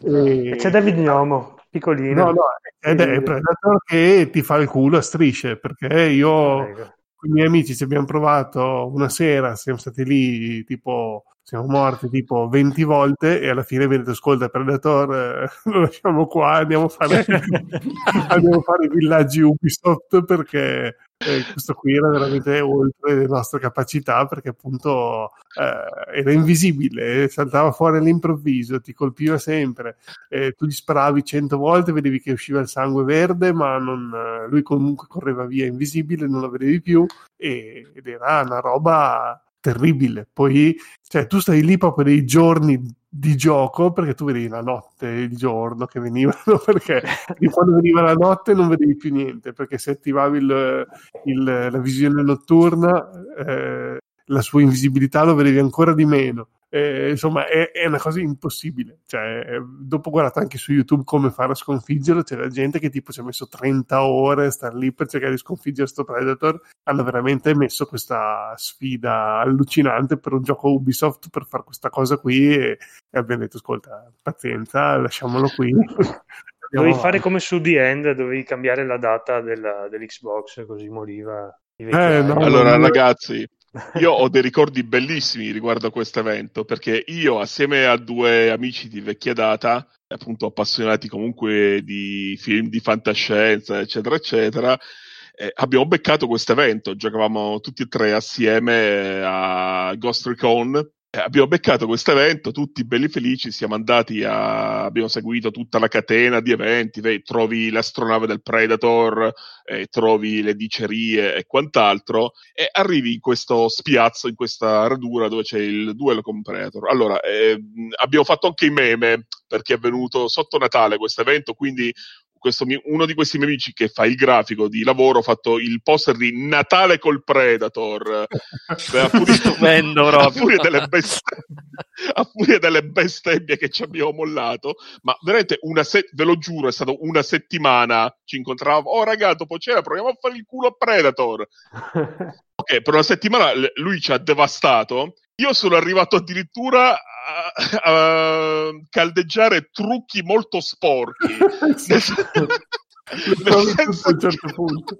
E... C'è David Gnomo, piccolino. No, no, ed è Predator che ti fa il culo a strisce, perché io con i miei amici ci abbiamo provato una sera, siamo stati lì tipo siamo morti tipo 20 volte e alla fine viene ascolta Predator eh, lo lasciamo qua andiamo a fare andiamo a fare i villaggi Ubisoft perché eh, questo qui era veramente oltre le nostre capacità perché appunto eh, era invisibile, saltava fuori all'improvviso, ti colpiva sempre, eh, tu gli sparavi cento volte, vedevi che usciva il sangue verde, ma non, eh, lui comunque correva via invisibile, non lo vedevi più e, ed era una roba terribile. Poi, cioè, tu stai lì proprio dei giorni di gioco perché tu vedevi la notte e il giorno che venivano perché quando veniva la notte non vedevi più niente perché se attivavi il, il, la visione notturna eh, la sua invisibilità lo vedevi ancora di meno eh, insomma, è, è, una cosa impossibile. Cioè, dopo ho guardato anche su YouTube come fare a sconfiggerlo. C'era gente che tipo ci ha messo 30 ore a stare lì per cercare di sconfiggere questo Predator. Hanno veramente messo questa sfida allucinante per un gioco Ubisoft per fare questa cosa qui. E, e abbiamo detto: Ascolta, pazienza, lasciamolo qui. Dovevi fare come su The End, dovevi cambiare la data della, dell'Xbox, così moriva. Eh, no, allora, non... ragazzi, io ho dei ricordi bellissimi riguardo a questo evento perché io, assieme a due amici di vecchia data, appunto appassionati comunque di film di fantascienza, eccetera, eccetera, eh, abbiamo beccato questo evento. Giocavamo tutti e tre assieme a Ghost Recon eh, abbiamo beccato questo evento, tutti belli felici, siamo andati a, abbiamo seguito tutta la catena di eventi, vedi, trovi l'astronave del Predator, eh, trovi le dicerie e quant'altro, e arrivi in questo spiazzo, in questa radura dove c'è il duello con Predator. Allora, eh, abbiamo fatto anche i meme, perché è venuto sotto Natale questo evento, quindi questo, uno di questi miei amici che fa il grafico di lavoro ha fatto il poster di Natale col Predator. A furia, Stupendo, a furia, delle beste, a furia delle bestemmie che ci abbiamo mollato ma veramente una se- ve lo giuro è stata una settimana ci incontravamo oh raga dopo cena proviamo a fare il culo a Predator. Ok per una settimana lui ci ha devastato. Io sono arrivato addirittura a, a caldeggiare trucchi molto sporchi. nel, nel senso a un certo punto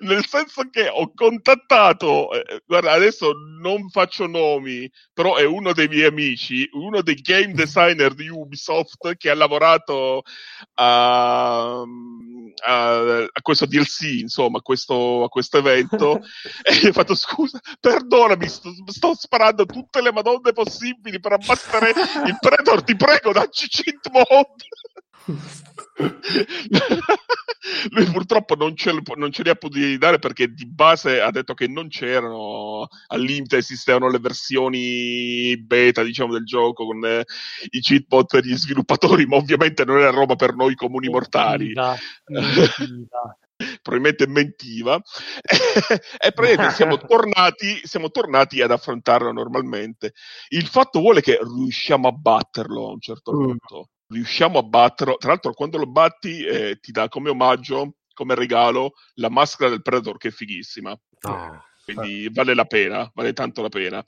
nel senso che ho contattato, eh, guarda, adesso non faccio nomi, però è uno dei miei amici, uno dei game designer di Ubisoft che ha lavorato a, a, a questo DLC, insomma, a questo, a questo evento, e gli ho fatto scusa, perdonami, sto, sto, sparando tutte le madonne possibili per abbattere il Predator, ti prego, dacci cheat mode. Lui purtroppo non ce, non ce, li ha potuti dare perché di base ha detto che non c'erano al limite esistevano le versioni beta diciamo del gioco con eh, i cheat bot per gli sviluppatori ma ovviamente non era roba per noi comuni mortali probabilmente mentiva e praticamente siamo tornati, siamo tornati ad affrontarlo normalmente il fatto vuole che riusciamo a batterlo a un certo mm. punto riusciamo a batterlo. Tra l'altro, quando lo batti, eh, ti dà come omaggio, come regalo, la maschera del Predator, che è fighissima. Oh. Quindi vale la pena, vale tanto la pena.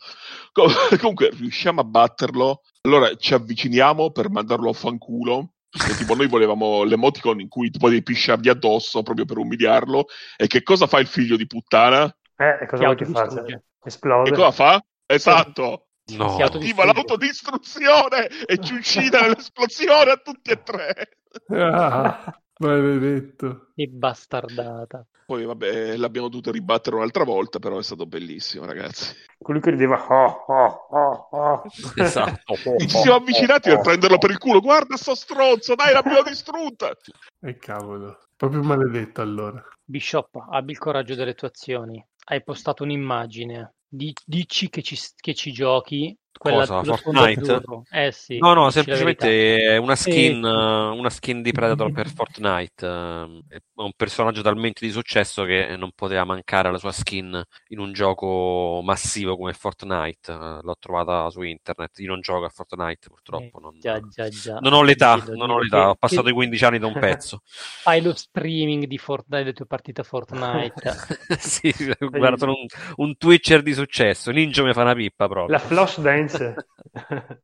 Com- comunque, riusciamo a batterlo. Allora ci avviciniamo per mandarlo a fanculo. E, tipo, noi volevamo l'emoticon in cui tu potevi pisciargli addosso proprio per umiliarlo. E che cosa fa il figlio di puttana? Eh, cosa vuoi che faccia? Esplode. E cosa fa? Esatto. No. Si attiva l'autodistruzione e ci uccide nell'esplosione a tutti e tre. Ah, Maledetto. E bastardata. Poi vabbè, l'abbiamo dovuto ribattere un'altra volta, però è stato bellissimo, ragazzi. Quello che rideva oh, oh, oh, oh. Esatto. Ci siamo avvicinati per prenderlo per il culo. Guarda sto stronzo, dai, l'abbiamo distrutta. E cavolo. Proprio maledetto allora. Bishop, abbi il coraggio delle tue azioni. Hai postato un'immagine. Di- dici che ci, che ci giochi. Quella Cosa, Fortnite? Eh sì. No, no, semplicemente è una skin, Sì. eh, una skin di Predator per Fortnite. eh, È un personaggio talmente di successo che non poteva mancare la sua skin in un gioco massivo come Fortnite. Eh, L'ho trovata su internet. Io non gioco a Fortnite, purtroppo. Eh, Non, già, già, già. non ho l'età, non ho l'età. che- Ho passato i 15 anni da un pezzo. Fai lo streaming di Fortnite, delle tue partite Fortnite. sì, guarda, sono un, un Twitcher di successo. Ninja mi fa una pippa proprio. La floss dance.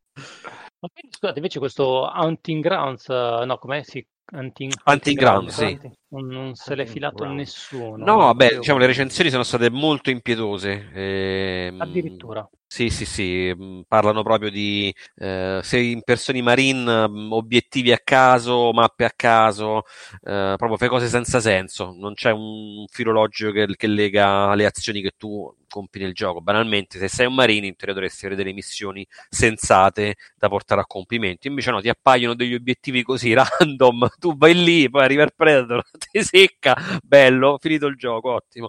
Ma quindi, scusate, invece questo Hunting Grounds, eh, no, com'è? Sì, Hunting, Hunting Ground, sì. Non, non se l'è filato Ground. nessuno. No, vabbè, diciamo le recensioni sono state molto impietose. ehm, Addirittura. Sì, sì, sì, mh, parlano proprio di eh, se impersoni Marine, mh, obiettivi a caso, mappe a caso, eh, proprio fai cose senza senso, non c'è un filo logico che, che lega le azioni che tu compi nel gioco. Banalmente, se sei un Marine, in teoria dovresti avere delle missioni sensate da portare a compimento. Invece no, ti appaiono degli obiettivi così random, tu vai lì, poi arriva il Predator, ti secca, bello, finito il gioco, ottimo.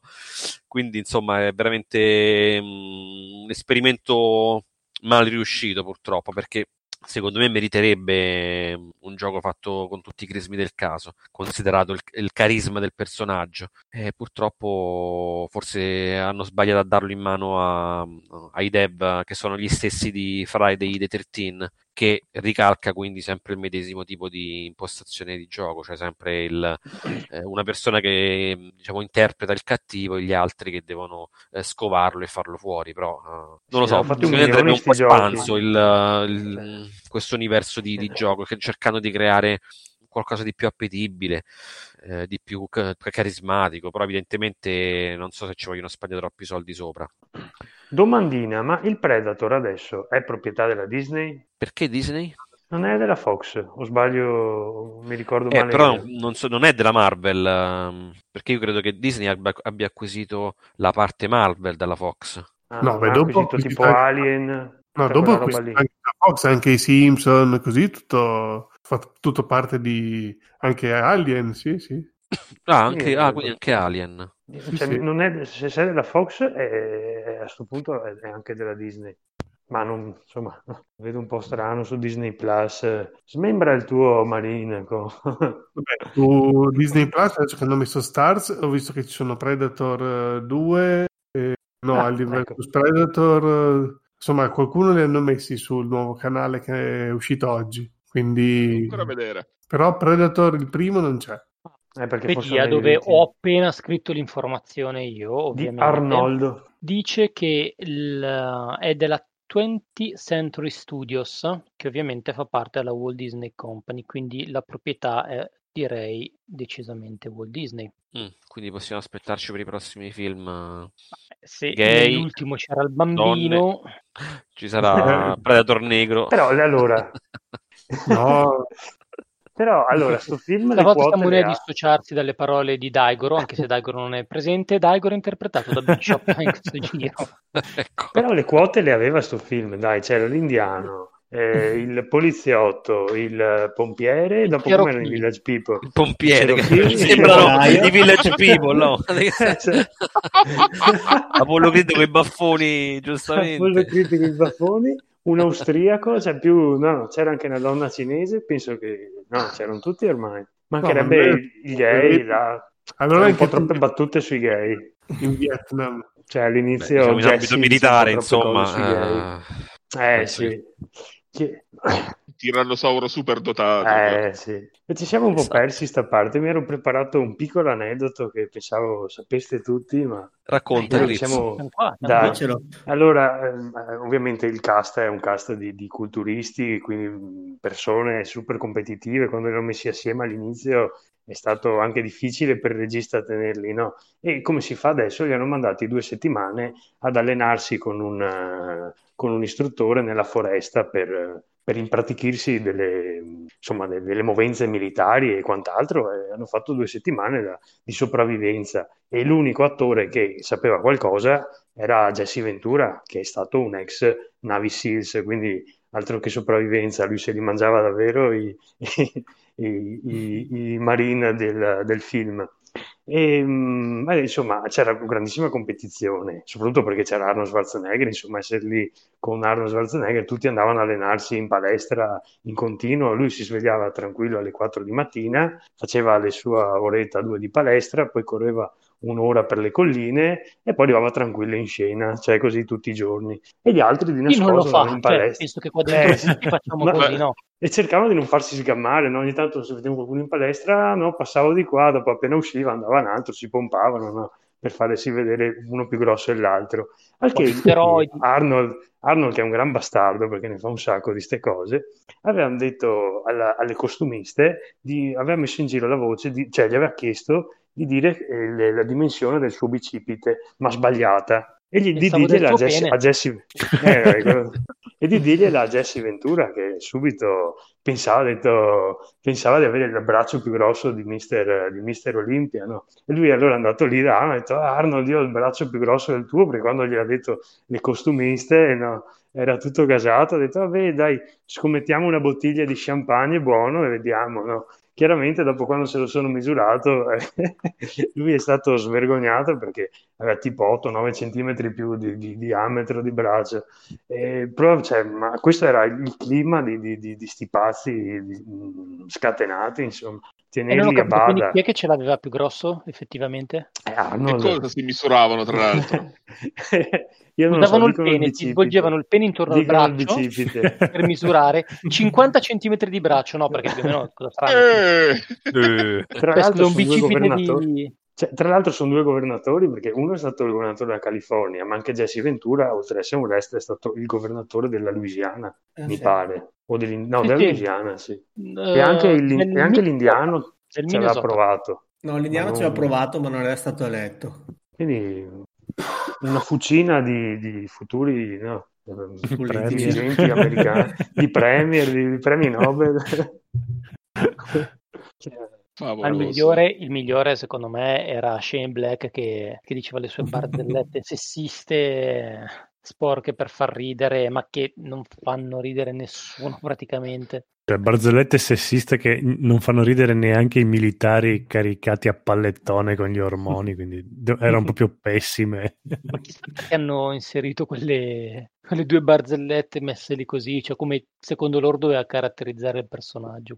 Quindi, insomma, è veramente mm, un esperimento mal riuscito, purtroppo, perché secondo me meriterebbe un gioco fatto con tutti i crismi del caso, considerato il, il carisma del personaggio. E purtroppo forse hanno sbagliato a darlo in mano a- ai dev, che sono gli stessi di Friday the 13, che ricalca quindi sempre il medesimo tipo di impostazione di gioco, cioè sempre il, eh, una persona che diciamo interpreta il cattivo e gli altri che devono eh, scovarlo e farlo fuori, però eh, non lo so, secondo me andrebbe un po' espanso il, il- questo universo di, di gioco, che- cercando di creare qualcosa di più appetibile, eh, di più ca- carismatico, però evidentemente non so se ci vogliono spendere troppi soldi sopra. Domandina, ma il Predator adesso è proprietà della Disney? Perché Disney? Non è della Fox, o sbaglio, mi ricordo Eh, male. però non, so- non è della Marvel, ehm, perché io credo che Disney abbia, abbia acquisito la parte Marvel dalla Fox. Ah, No, beh, ha dopo acquisito tipo acquisita- Alien, No, tutta dopo anche la Fox, anche i Simpson, così tutto fa tutto parte di anche Alien, sì, sì. Ah, anche, Sì, ah, eh, quindi anche Alien. Cioè, sì. non è- se sei della Fox, è- è- a questo punto è, è anche della Disney. Ma non, insomma, vedo un po' strano su Disney Plus. Smembra il tuo Marine. co- Vabbè, su Disney Plus adesso che hanno messo Stars ho visto che ci sono Predator eh, 2 e- no, Ah, Alien ecco. vs Predator eh, insomma qualcuno li hanno messi sul nuovo canale che è uscito oggi quindi Ancora a vedere. però Predator il primo non c'è Eh, perché forse Vedi, a non hai dove ho appena scritto l'informazione io, di ovviamente. Arnoldo. dice che il- è della 20th Century Studios, che ovviamente fa parte della Walt Disney Company, quindi la proprietà è direi decisamente Walt Disney. Mm, quindi possiamo aspettarci per i prossimi film. eh, Se Gay, nell'ultimo c'era il bambino, Ci sarà Predator negro. Però allora, no però allora, sto film quote stiamo le lì a ha. dissociarsi dalle parole di Daigoro, anche se Daigoro non è presente. Daigoro è interpretato da Bishop in questo giro. ecco. Però le quote le aveva sto film, dai, c'era l'indiano, eh, il poliziotto, il pompiere, e dopo come erano i. Village People. Il pompiere, che sembrano i Village People, no? Cioè- Apollo Creed con i baffoni, Apollo giustamente. Creed con i baffoni, un austriaco, cioè più, no, c'era anche una donna cinese, penso che, no, c'erano tutti ormai. Mancherebbe No, ma- i gay, là. allora C'erano un po' anche troppe tu- battute sui gay. in Vietnam Cioè Beh, all'inizio diciamo in ambito militare, insomma. gay. eh, Eh penso sì. Che- Tirannosauro super dotato. Eh sì, e ci siamo un po' Esatto. persi sta parte. Mi ero preparato un piccolo aneddoto che pensavo sapeste tutti, ma Racconta, Dai, Rizzo. siamo- Siamo qua, siamo Dai. qua. Dicelo. Allora, ehm, eh, ovviamente il cast è un cast di, di culturisti, quindi persone super competitive. Quando li ho messi assieme all'inizio è stato anche difficile per il regista tenerli, no? E come si fa adesso? Li hanno mandati due settimane ad allenarsi con un, eh, con un istruttore nella foresta per, per impratichirsi delle, insomma, delle movenze militari e quant'altro. E hanno fatto due settimane da, di sopravvivenza e l'unico attore che sapeva qualcosa era Jesse Ventura, che è stato un ex Navy Seals, quindi altro che sopravvivenza, lui se li mangiava davvero i, i, i, i marine del, del film. E, mh, insomma, c'era grandissima competizione, soprattutto perché c'era Arnold Schwarzenegger, insomma, essere lì con Arnold Schwarzenegger, tutti andavano a allenarsi in palestra in continuo, lui si svegliava tranquillo alle 4 di mattina, faceva le sue oretta, due di palestra, poi correva un'ora per le colline e poi arrivava tranquillo in scena, cioè così tutti i giorni. E gli altri di nascosto non lo fa, in cioè, palestra. visto che qua dentro Eh, facciamo ma- così, no? E cercavano di non farsi sgammare, no? ogni tanto se vedevo qualcuno in palestra, no, passavo di qua, dopo appena usciva andava un altro, si pompavano no? per farsi vedere uno più grosso dell'altro. Al che Poi steroidi. Arnold, Arnold, che è un gran bastardo perché ne fa un sacco di ste cose, avevano detto alla- alle costumiste, di, aveva messo in giro la voce, di- cioè gli aveva chiesto di dire eh, la dimensione del suo bicipite, ma sbagliata. E di del dirgliela a Jesse, a Jesse- eh, e di dirgliela a Jesse Ventura che subito pensava, detto, pensava di avere il braccio più grosso di Mister, di Mister Olympia, no? E lui allora è andato lì da Arnold e ha detto, "Ah, Arnold, io ho il braccio più grosso del tuo, perché quando gli ha detto le costumiste, no, era tutto gasato, ha detto, vabbè, dai, scommettiamo una bottiglia di champagne buono e vediamo, no? Chiaramente dopo quando se lo sono misurato, eh, lui è stato svergognato perché aveva tipo 8-9 centimetri più di, di diametro di braccio. E, però, cioè, ma questo era il clima di, di, di, di sti pazzi mh, scatenati, insomma, tenerli a capito, quindi bada. chi è che ce l'aveva più grosso, effettivamente? Eh, Che Arnold. cosa si misuravano, tra l'altro? Io non lo so, Usavano il pene, ti bicipite. svolgevano il pene intorno al Dicono il braccio bicipite. per misurare 50 centimetri di braccio, no, perché più o meno cosa faranno? Eh, Eh, Tra l'altro un bicipite di... Cioè, tra l'altro sono due governatori perché uno è stato il governatore della California, ma anche Jesse Ventura, oltre ad essere un resto, è stato il governatore della Louisiana, Eh, mi sì. pare. O no, Sì, della sì. Louisiana, sì. eh, E anche, il- e anche l'indiano Del ci aveva Minnesota. provato. No, l'indiano non- aveva provato, ma non era stato eletto. Quindi una fucina di, di futuri no, Premier. dirigenti americani, di premier, di, di premi Nobel. Cioè, Ma il favoloso. migliore, il migliore, secondo me, era Shane Black che, che diceva le sue barzellette sessiste, sporche per far ridere, ma che non fanno ridere nessuno praticamente. Cioè, barzellette sessiste che non fanno ridere neanche i militari caricati a pallettone con gli ormoni, quindi erano proprio pessime. Ma chissà perché hanno inserito quelle, quelle due barzellette messe lì così, cioè come secondo loro doveva caratterizzare il personaggio.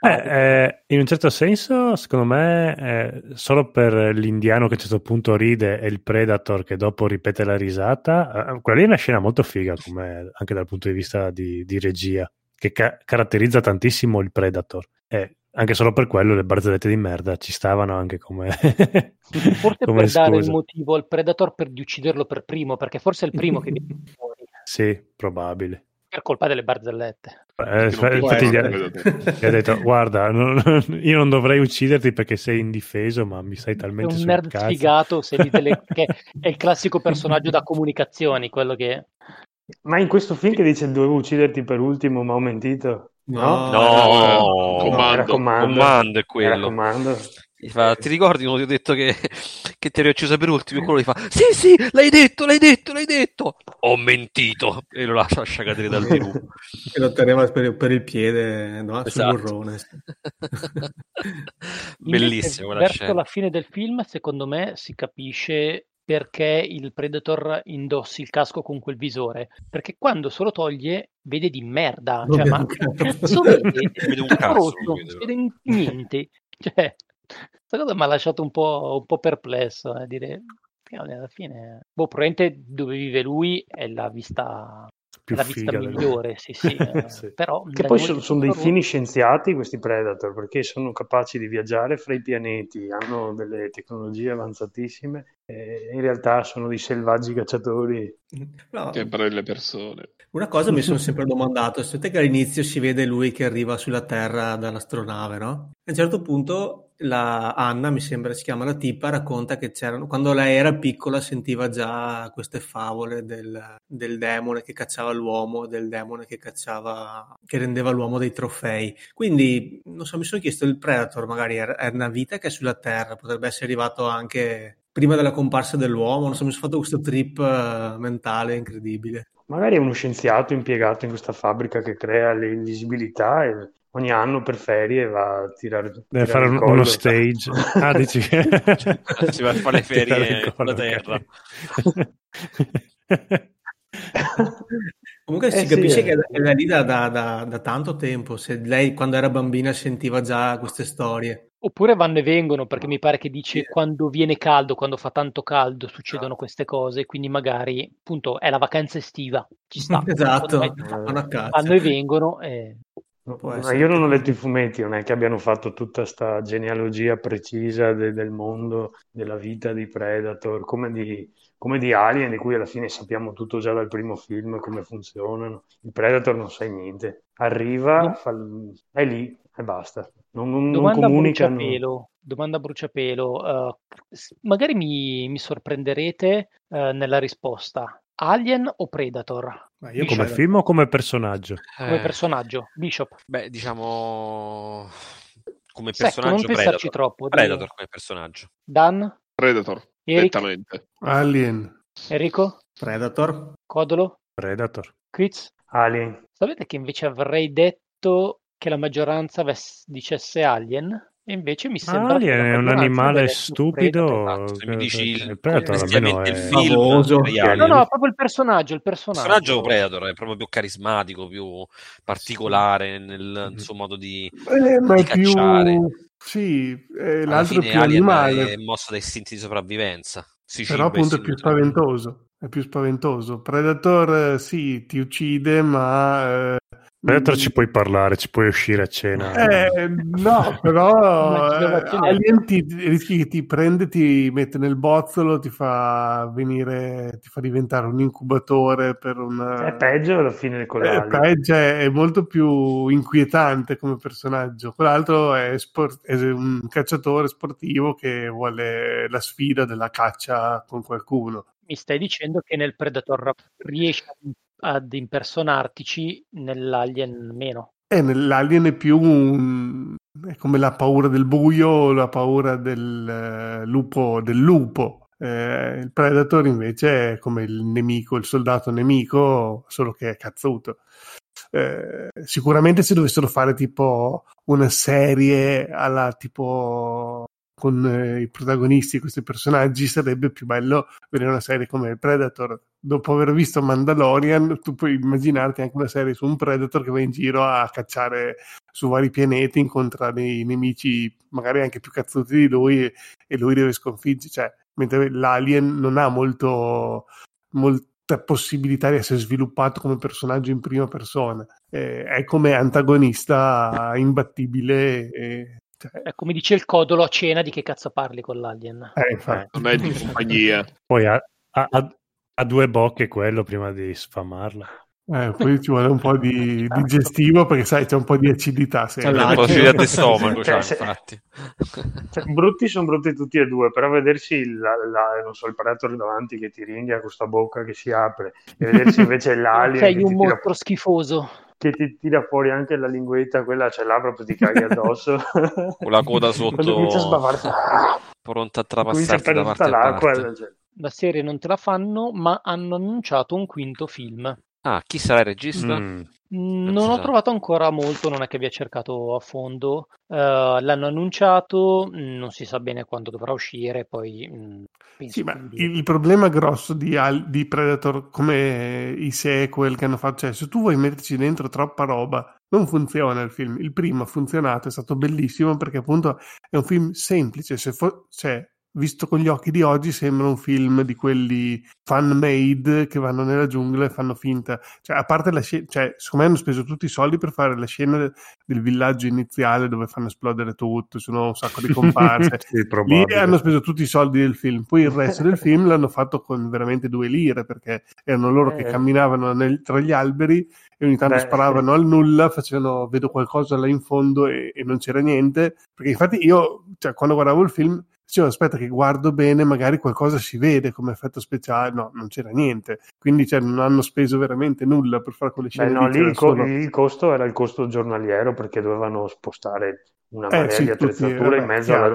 Eh, eh, in un certo senso, secondo me, eh, solo per l'indiano che a un certo punto ride e il Predator che dopo ripete la risata, eh, quella lì è una scena molto figa, come anche dal punto di vista di, di regia, che ca- caratterizza tantissimo il Predator. E anche solo per quello le barzellette di merda ci stavano anche come, Forse come per dare il scusa. motivo al Predator per di ucciderlo per primo, perché forse è il primo che Sì, probabile. per colpa delle barzellette. Eh, infatti gli ha, gli ha detto guarda non- io non dovrei ucciderti perché sei indifeso ma mi stai È talmente un nerd cazzo sfigato, delle- che è il classico personaggio da comunicazioni, quello che... ma in questo film che dice dovevo ucciderti per ultimo, ma ho mentito. No, No, No, Comando. era comando. Comando è Era quello. comando. Gli fa, ti ricordi quando ti ho detto che, che ti eri ucciso per ultimo? E quello gli fa: Sì, sì, l'hai detto, l'hai detto, l'hai detto. Ho mentito. E lo lascia, lascia cadere dal TV. che lo teneva per, per il piede no? Esatto. sul burrone. Bellissimo verso scena. la fine del film, secondo me, si capisce perché il Predator indossi il casco con quel visore. Perché quando se lo toglie, vede di merda. Cioè, ma cazzo. vede? Vede un cazzo, rosso, non vede niente. Cioè, questa cosa mi ha lasciato un po', un po' perplesso. A dire, alla fine, boh, probabilmente dove vive lui è la vista, Più la vista migliore, sì, sì. eh, Sì. Però Che poi sono, sono dei fini scienziati questi Predator perché sono capaci di viaggiare fra i pianeti, hanno delle tecnologie avanzatissime eh, in realtà sono dei selvaggi cacciatori. No, Che per le persone. Una cosa mi sono sempre domandato, sapete che all'inizio si vede lui che arriva sulla Terra dall'astronave, no? A un certo punto la Anna, mi sembra si chiama la tipa, racconta che c'erano, quando lei era piccola sentiva già queste favole del, del demone che cacciava l'uomo, del demone che cacciava, che rendeva l'uomo dei trofei. Quindi, non so, mi sono chiesto, il Predator magari è è una vita che è sulla Terra, potrebbe essere arrivato anche prima della comparsa dell'uomo, non so, mi sono fatto questo trip eh, mentale incredibile. Magari è uno scienziato impiegato in questa fabbrica che crea l'invisibilità e ogni anno per ferie va a tirare, Deve tirare fare un- collo. uno stage. Ah, dici che... Si va a fare le ferie sulla terra. Comunque si Eh sì, capisce eh. che è da lì da, da- da- da tanto tempo, se lei quando era bambina sentiva già queste storie. Oppure vanno e vengono, perché mi pare che dice quando viene caldo, quando fa tanto caldo, succedono queste cose, quindi magari appunto è la vacanza estiva, ci sta. Esatto, vanno e vengono e Ma io non ho letto i fumetti, non è che abbiano fatto tutta sta genealogia precisa de- del mondo, della vita di Predator, come di, come di Alien, di cui alla fine sappiamo tutto già dal primo film, come funzionano. Il Predator non sai niente, arriva, No. fa è lì e basta. Non, non- non Domanda a comunicano. bruciapelo, domanda a bruciapelo, s- magari mi, mi sorprenderete eh, nella risposta. Alien o Predator? Ma io come film o come personaggio? Come Eh, personaggio, Bishop. Beh, diciamo come Secco, personaggio non pensarci Predator. troppo. dai. Predator come personaggio. Dan? Predator, Eric? Alien. Enrico? Predator? Codolo? Predator. Quiz? Alien. Sapete che invece avrei detto che la maggioranza ves- dicesse Alien? E invece mi sembra Alien è un animale stupido. Predator. Esatto, se mi dici il, il Predator almeno effettivamente il è... film famoso. No. No, proprio il personaggio, il Il personaggio. personaggio Predator è proprio più carismatico, più particolare nel, suo modo di, Eh, ma di è più... cacciare. Sì, eh, Alla l'altro è fine più Alien animale. è mossa da istinti di sopravvivenza. Si Però appunto è più spaventoso. È più spaventoso. Predator, eh, sì, ti uccide, ma... eh, Mm, ci puoi parlare, ci puoi uscire a cena. Eh, no, però eh, la cenetta. Alien ti, rischi che ti prende, ti mette nel bozzolo, ti fa venire, ti fa diventare un incubatore per una... È peggio alla fine con Eh, l'Alien. peggio, è, è molto più inquietante come personaggio. Quell'altro è, sport- è un cacciatore sportivo che vuole la sfida della caccia con qualcuno. Mi stai dicendo che nel Predator riesci ad impersonartici, nell'Alien meno. E nell'alien è più un- è come la paura del buio, la paura del eh, lupo. Del lupo. Eh, il Predator invece è come il nemico, il soldato nemico, solo che è cazzuto. Eh, sicuramente se dovessero fare tipo una serie alla tipo con eh, i protagonisti, questi personaggi, sarebbe più bello vedere una serie come Predator. Dopo aver visto Mandalorian, tu puoi immaginarti anche una serie su un Predator che va in giro a cacciare su vari pianeti, incontra dei nemici magari anche più cazzuti di lui e, e lui deve sconfiggere. Cioè, mentre l'Alien non ha molto, molta possibilità di essere sviluppato come personaggio in prima persona. Eh, è come antagonista imbattibile. e- È come dice il codolo a cena di che cazzo parli con l'Alien. eh, infatti. Non è di compagnia. Poi ha, ha- ha- due bocche quello prima di sfamarla. Eh, poi ci vuole un po' di digestivo perché sai c'è un po' di acidità sempre. Esatto. Un po' di Cioè, acidità di stomaco, cioè, se- infatti. Cioè, brutti sono brutti tutti e due, però vedersi il, la, la- non so, il Predator davanti che ti ringhia con questa bocca che si apre e vedersi invece l'Alien Sei un mostro schifoso. Che ti tira fuori anche la linguetta, quella ce l'ha proprio ti caghi addosso. Con la coda sotto. Comincia a sbavarsi, Pronta a trapassarti da parte a l'acqua. parte. cioè, La serie non te la fanno, ma hanno annunciato un quinto film. Ah, chi sarà il regista? Mm. Mm, Non ho trovato ancora molto, non è che abbia cercato a fondo. Eh, l'hanno annunciato, mm, non si sa bene quando dovrà uscire, poi mm, penso Sì, ma quindi- il, il problema grosso di, Al- di Predator, come i sequel che hanno fatto, cioè se tu vuoi metterci dentro troppa roba, non funziona il film. Il primo ha funzionato, è stato bellissimo perché appunto è un film semplice. Se fo- cioè, visto con gli occhi di oggi sembra un film di quelli fan made che vanno nella giungla e fanno finta. Cioè a parte la scena cioè secondo me hanno speso tutti i soldi per fare la scena del, villaggio iniziale dove fanno esplodere tutto sono un sacco di comparse. Sì, lì hanno speso tutti i soldi del film. Poi il resto del film l'hanno fatto con veramente due lire perché erano loro che Eh. camminavano nel- tra gli alberi e ogni tanto Beh, sparavano al nulla, facevano vedo qualcosa là in fondo e, e non c'era niente. Perché infatti io, cioè, quando guardavo il film, dicevo aspetta che guardo bene, magari qualcosa si vede come effetto speciale. No, non c'era niente. Quindi cioè, non hanno speso veramente nulla per fare quelle Beh, scene no, lì. il, co- il costo era il costo giornaliero perché dovevano spostare una Eh, marea sì, di attrezzature in,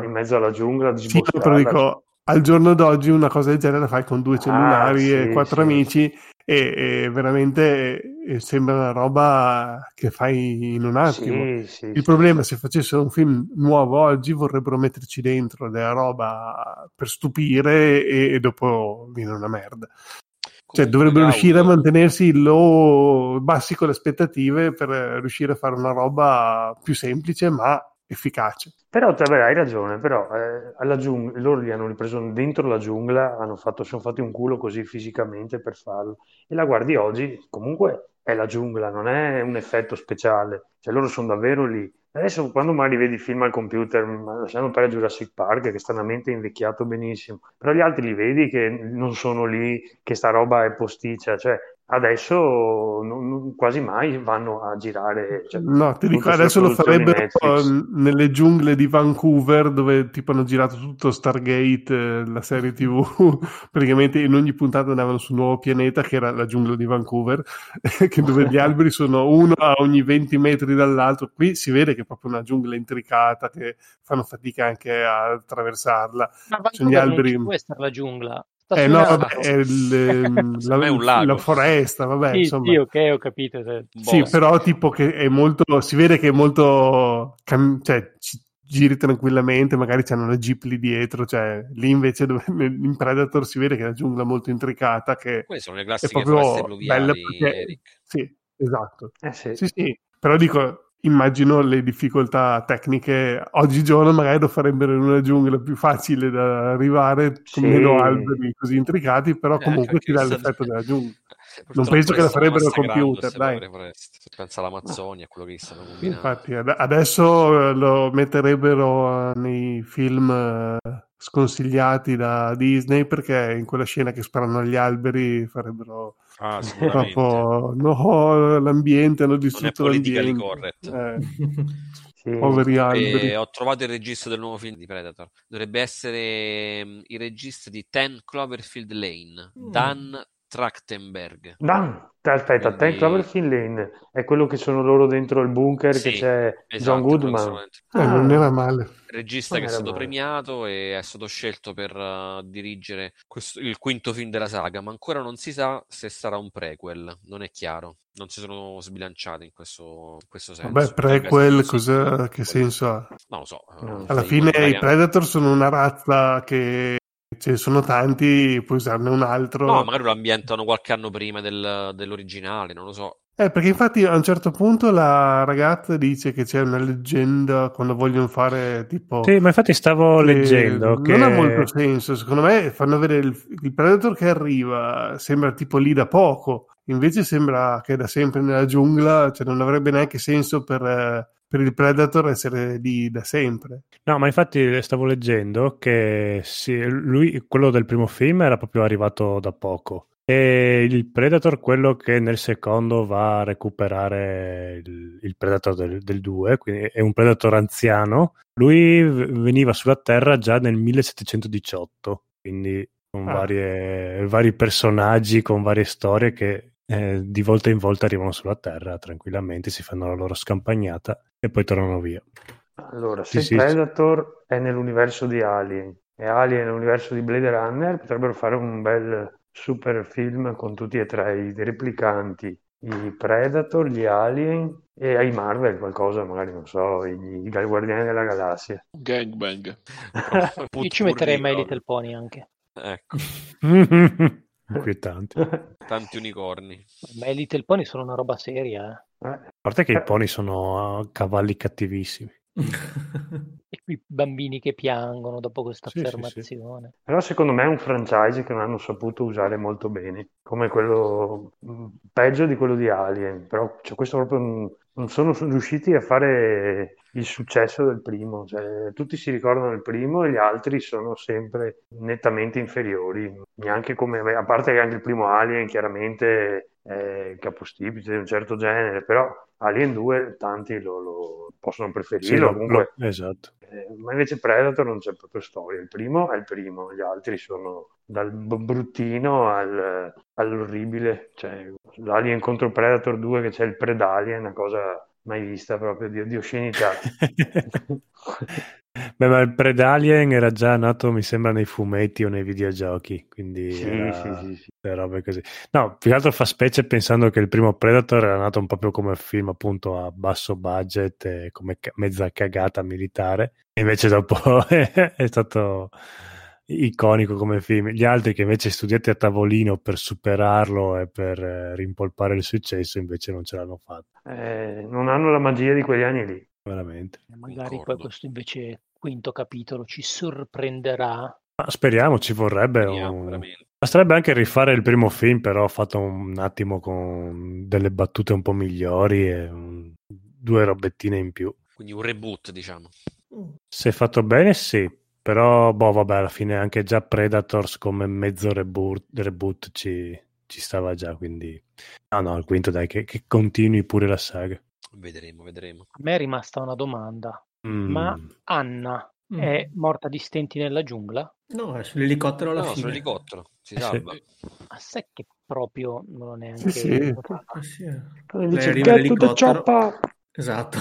in mezzo alla giungla, Sì, però dico, al giorno d'oggi una cosa del genere la fai con due Ah, cellulari e sì, quattro sì. amici e, e veramente eh, sembra una roba che fai in un attimo. Sì, sì, Il sì. problema è se facessero un film nuovo oggi vorrebbero metterci dentro della roba per stupire e, e dopo viene una merda. Cioè Comunque, dovrebbero Gaul, riuscire a mantenersi low, bassi con le aspettative per riuscire a fare una roba più semplice ma efficace. Però te beh, hai ragione, però eh, alla giungla, loro li hanno ripreso dentro la giungla, hanno fatto, sono fatti un culo così fisicamente per farlo. E la guardi oggi, comunque è la giungla, non è un effetto speciale, cioè loro sono davvero lì. Adesso quando magari vedi film al computer, lasciamo per Jurassic Park, che stranamente è invecchiato benissimo, però gli altri li vedi che non sono lì, che sta roba è posticcia, cioè adesso non- non- quasi mai vanno a girare. Cioè, No, ti dico, adesso lo farebbero nelle giungle di Vancouver, dove tipo hanno girato tutto Stargate, eh, la serie TV. Praticamente in ogni puntata andavano su un nuovo pianeta, che era la giungla di Vancouver, che dove gli alberi sono uno a ogni 20 metri dall'altro. Qui si vede che è proprio una giungla intricata, che fanno fatica anche a attraversarla. Ma Sono gli Vancouver non alberi. ci può essere la giungla. Eh no, vabbè, è il, ehm, è la, lago. la foresta, vabbè, Sì, insomma. sì, ok, ho capito. cioè. Sì, Boh. però tipo che è molto, si vede che è molto, cam- cioè ci giri tranquillamente, magari c'hanno le jeep lì dietro, cioè lì invece dove, in Predator si vede che è una giungla molto intricata che Quelle sono le è classiche proprio foreste bella perché, Eric. sì, esatto. Eh sì. Sì, sì, però dico, immagino le difficoltà tecniche oggigiorno magari lo farebbero in una giungla più facile da arrivare, con Sì. meno alberi così intricati, però Eh, comunque anche ti dà l'effetto della giungla. Eh, Non penso che la farebbero al computer, dai. Se pensa all'Amazzonia, quello che stanno combinando. Infatti, ad- adesso eh, lo metterebbero eh, nei film eh, sconsigliati da Disney perché in quella scena che sparano agli alberi farebbero Ah, sicuramente. proprio no, l'ambiente, hanno Non è distrutto politically l'ambiente. correct. Eh, Sì. poveri alberi. E ho trovato il regista del nuovo film di Predator. Dovrebbe essere mm, il regista di 10 Cloverfield Lane, Mm. Dan Trachtenberg. Dan, te- aspetta, Quindi- Ten Cloverfield Lane è quello che sono loro dentro il bunker Sì, che c'è Esatto, John Goodman. Eh, Ah. non era male. regista Non che è stato male. premiato e è stato scelto per uh, dirigere questo- il quinto film della saga, ma ancora non si sa se sarà un prequel, non è chiaro. Non si sono sbilanciati in questo, in questo senso. Vabbè, prequel, cosa, che senso ha? Non lo so. No. eh, Alla fine i Predator sono una razza che ce ne sono tanti, puoi usarne un altro. No, magari lo ambientano qualche anno prima del- dell'originale, non lo so. Eh, perché infatti a un certo punto la ragazza dice che c'è una leggenda quando vogliono fare tipo... Sì, ma infatti stavo che leggendo che Non ha molto senso, secondo me fanno vedere il, il Predator che arriva, sembra tipo lì da poco, invece sembra che è da sempre nella giungla, cioè non avrebbe neanche senso per, eh, per il Predator essere lì da sempre. No, ma infatti stavo leggendo che sì, lui, quello del primo film, era proprio arrivato da poco. E il Predator, quello che nel secondo va a recuperare il, il Predator del, del 2, quindi è un Predator anziano, lui veniva sulla Terra già nel 1718, quindi con Ah. varie- vari personaggi, con varie storie che eh, di volta in volta arrivano sulla Terra tranquillamente, si fanno la loro scampagnata e poi tornano via. Allora, se Sì, sì. Predator è nell'universo di Alien e Alien è nell'universo di Blade Runner, potrebbero fare un bel super film con tutti e tre i replicanti, i Predator, gli Alien e ai Marvel qualcosa, magari non so, i, i Guardiani della Galassia. Gangbang. Io ci metterei My Little Pony anche. Ecco, Inquietanti. tanti unicorni. My Little Pony sono una roba seria. eh. A parte che i pony sono uh, cavalli cattivissimi. e qui bambini che piangono dopo questa Sì, sì, sì. affermazione. Però secondo me è un franchise che non hanno saputo usare molto bene, come quello mh, peggio di quello di Alien, però cioè, questo proprio non, sono riusciti a fare il successo del primo, cioè, tutti si ricordano il primo e gli altri sono sempre nettamente inferiori, neanche come, a parte che anche il primo Alien chiaramente è capostipite di un certo genere, però Alien 2 tanti lo, lo possono Sì, preferirlo, lo- comunque esatto. Eh, ma invece Predator non c'è proprio storia. Il primo è il primo, gli altri sono dal bruttino al- all'orribile. Cioè, l'Alien contro Predator 2 che c'è il Predalien, una cosa mai vista proprio di, di oscenità. Beh, ma il Predalien era già nato, mi sembra, nei fumetti o nei videogiochi, quindi Sì, era sì, sì, sì. le robe così. No, più che altro fa specie pensando che il primo Predator era nato un po' proprio come film appunto a basso budget, e come ca- mezza cagata militare, e invece dopo è stato iconico come film. Gli altri che invece studiati a tavolino per superarlo e per eh, rimpolpare il successo, invece non ce l'hanno fatta, Eh, non hanno la magia di quegli anni lì. veramente. E Magari poi questo invece quinto capitolo ci sorprenderà. Ma speriamo, ci vorrebbe Speriamo, un... Basterebbe anche rifare il primo film, però fatto un attimo con delle battute un po' migliori e un- due robettine in più. Quindi un reboot, diciamo. Se fatto bene, sì, però boh, vabbè, alla fine anche già Predators come mezzo reboot, reboot ci, ci stava già, quindi no, no, il quinto dai, che, che continui pure la saga. Vedremo, vedremo. A me è rimasta una domanda. Mm. Ma Anna Mm. è morta di stenti nella giungla? No, è sull'elicottero alla No, fine. sull'elicottero, si Eh, sì. salva. Ma sai che proprio non l'ho neanche Sì, sì. sì. Poi Lei dice. Esatto.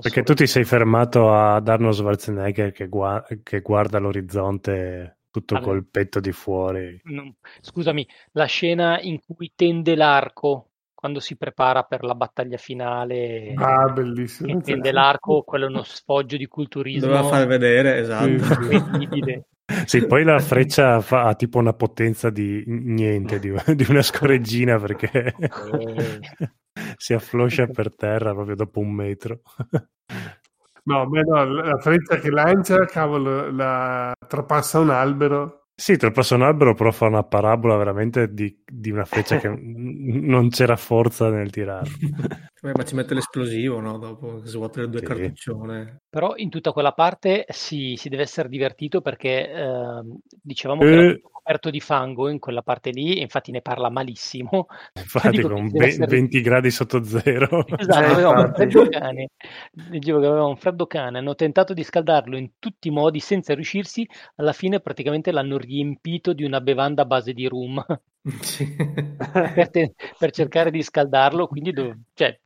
Perché tu ti sei fermato ad Arnold Schwarzenegger che, gua- che guarda l'orizzonte tutto Allora. col petto di fuori. Non- Scusami, la scena in cui tende l'arco quando si prepara per la battaglia finale Ah, bellissimo. tende l'arco, quello è uno sfoggio di culturismo Doveva far vedere, esatto. Sì, poi la freccia fa, ha tipo una potenza di niente, di, di una scoreggina perché Eh. Si affloscia per terra proprio dopo un metro. No, beh, no, la freccia che lancia, cavolo, la trapassa un albero. Sì, traspassa un albero, però fa una parabola veramente di, di una freccia che non c'era forza nel tirare. Beh, ma ci mette l'esplosivo, no? Dopo che svuota le due Sì. cartuccione. Però in tutta quella parte si, si deve essere divertito perché ehm, dicevamo che Eh. Coperto di fango in quella parte lì, e infatti ne parla malissimo. Infatti, Dico che con ve- essere- 20 gradi sotto zero. Esatto, Eh, aveva un infatti. freddo cane. Leggevo che aveva un freddo cane, hanno tentato di scaldarlo in tutti i modi senza riuscirsi, alla fine praticamente l'hanno riempito di una bevanda a base di rum Sì. per, te- per cercare di scaldarlo, quindi dov- cioè,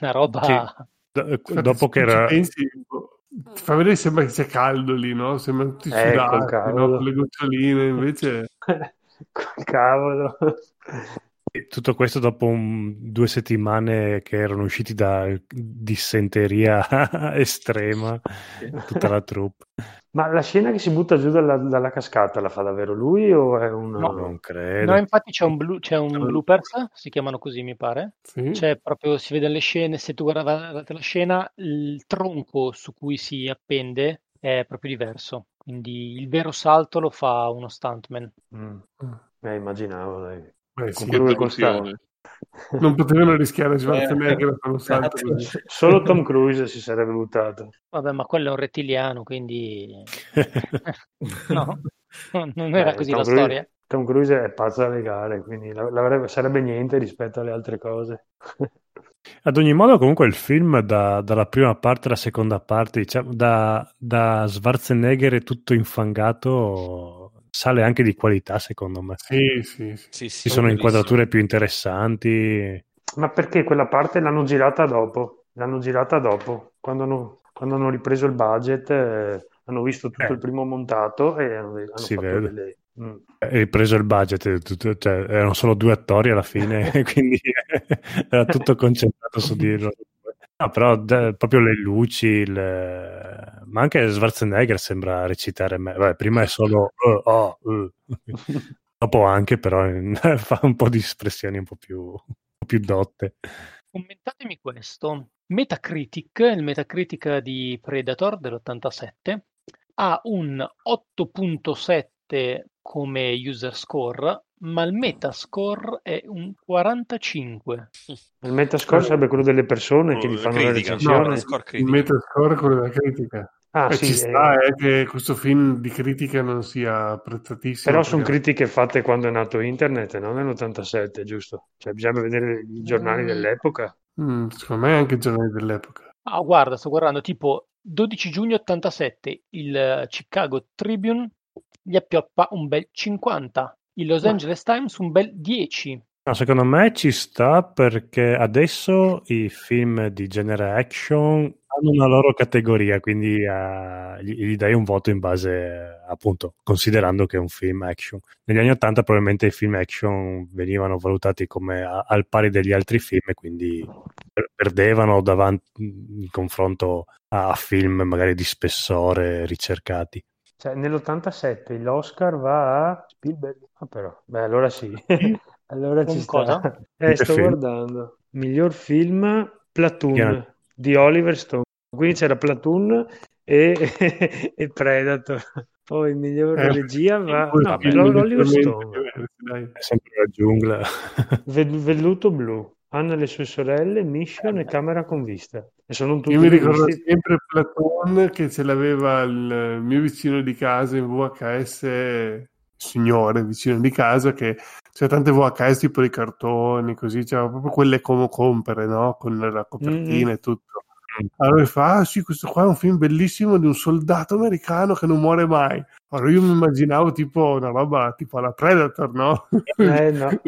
una roba... Sì. Do- Infatti, dopo che era... pensi, boh, ti fa vedere sembra che sia caldo lì, no? Sembra tutti Ecco, sudati, no? Con le goccioline, invece... Col cavolo. Tutto questo dopo un- due settimane che erano usciti da dissenteria estrema, tutta la troupe. Ma la scena che si butta giù dalla, dalla cascata la fa davvero lui o è un... No. Non No, credo. infatti c'è un, blu- c'è un bloopers, si chiamano così mi pare, Sì. C'è proprio, si vede le scene, se tu guardate la scena, il tronco su cui si appende è proprio diverso. Quindi il vero salto lo fa uno stuntman. Mm. Eh, immaginavo, dai. Beh, sì, Con quello che costa... Traduzione. Non potevano rischiare Schwarzenegger a fare un salto così. Solo Tom Cruise si sarebbe buttato. Vabbè, ma quello è un rettiliano, quindi no, non era Beh, così Tom la Cruise- storia. Tom Cruise è pazzo da legare, quindi sarebbe niente rispetto alle altre cose. Ad ogni modo, comunque, il film da- dalla prima parte alla seconda parte, diciamo, da, da Schwarzenegger tutto infangato, sale anche di qualità, secondo me. Sì, sì, sì. Sì, sì, Ci sono bellissimo. inquadrature più interessanti. Ma perché quella parte l'hanno girata dopo? L'hanno girata dopo, quando hanno, quando hanno ripreso il budget, eh, hanno visto tutto Eh. il primo montato e hanno, hanno Si fatto vede. delle... Mm. È ripreso il budget, tutto- cioè, erano solo due attori alla fine, quindi era tutto concentrato su di loro. No, però de- proprio le luci, il- ma anche Schwarzenegger sembra recitare me. Vabbè, prima è solo "Oh, oh, uh". dopo anche però fa un po' di espressioni un po' più, un po' più dotte. commentatemi questo. Metacritic, il Metacritic di Predator dell'87, ha un 8.7 come user score, ma il metascore è un 45. Il metascore sarebbe quello delle persone che gli fanno critica. la recensione. No, Il metascore è quello della critica. Ah, sì, ci eh, sta eh, che questo film di critica non sia apprezzatissimo. Però sono perché- critiche fatte quando è nato internet, non nell'87, giusto? Cioè, bisogna vedere i giornali Mm. dell'epoca. Mm, secondo me anche i giornali dell'epoca. Ah, guarda, sto guardando tipo 12 giugno 87, il Chicago Tribune gli appioppa un bel 50, il Los Angeles Times un bel 10. No, secondo me ci sta perché adesso i film di genere action hanno una loro categoria, quindi eh, gli, gli dai un voto in base, appunto, considerando che è un film action. Negli anni 80 probabilmente i film action venivano valutati come a- al pari degli altri film e quindi per- perdevano davanti in confronto a film magari di spessore ricercati. Cioè, nell'87 l'Oscar va a Spielberg. Ah, però, beh, allora sì. allora ci Con sta. cosa? Eh, Che sto film? guardando. Miglior film Platoon Chiaro. di Oliver Stone. Quindi c'era Platoon e, e Predator. Poi miglior Eh, regia va no, Oliver Stone. È sempre la giungla. Vel- Velluto blu. Anna e le sue sorelle, Mission e Camera con vista. E sono tutti Io mi ricordo visti. sempre Platon che ce l'aveva il mio vicino di casa in VHS, signore vicino di casa, che c'è tante VHS tipo di cartoni, così, c'era proprio quelle come compere, no? Con la copertina Mhm. e tutto. Allora mi fa, ah sì, questo qua è un film bellissimo di un soldato americano che non muore mai. Allora io mi immaginavo tipo una roba tipo alla Predator, no? Eh, no.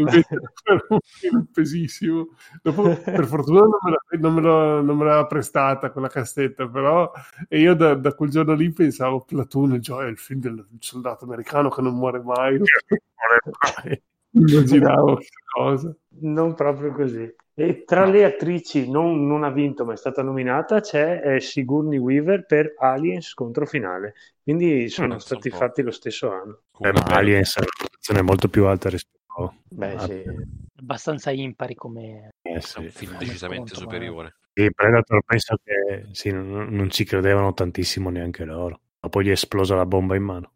Un film pesissimo. Dopo, per fortuna non me, la- non me lo- non me l'aveva prestata quella cassetta, però e io da, da quel giorno lì pensavo Platoon, cioè il film del soldato americano che non muore mai. Immaginavo questa cosa. Non proprio così. E tra le attrici non, non ha vinto, ma è stata nominata, c'è eh, Sigourney Weaver per Aliens contro finale. Quindi sono stati fatti lo stesso anno. Eh, ma Aliens è una produzione molto più alta rispetto Beh, a sì. Abbastanza impari come... Eh, È sì. un film decisamente sconto, superiore. Sì, Predator penso che sì, non, non ci credevano tantissimo neanche loro. Ma poi gli è esplosa la bomba in mano.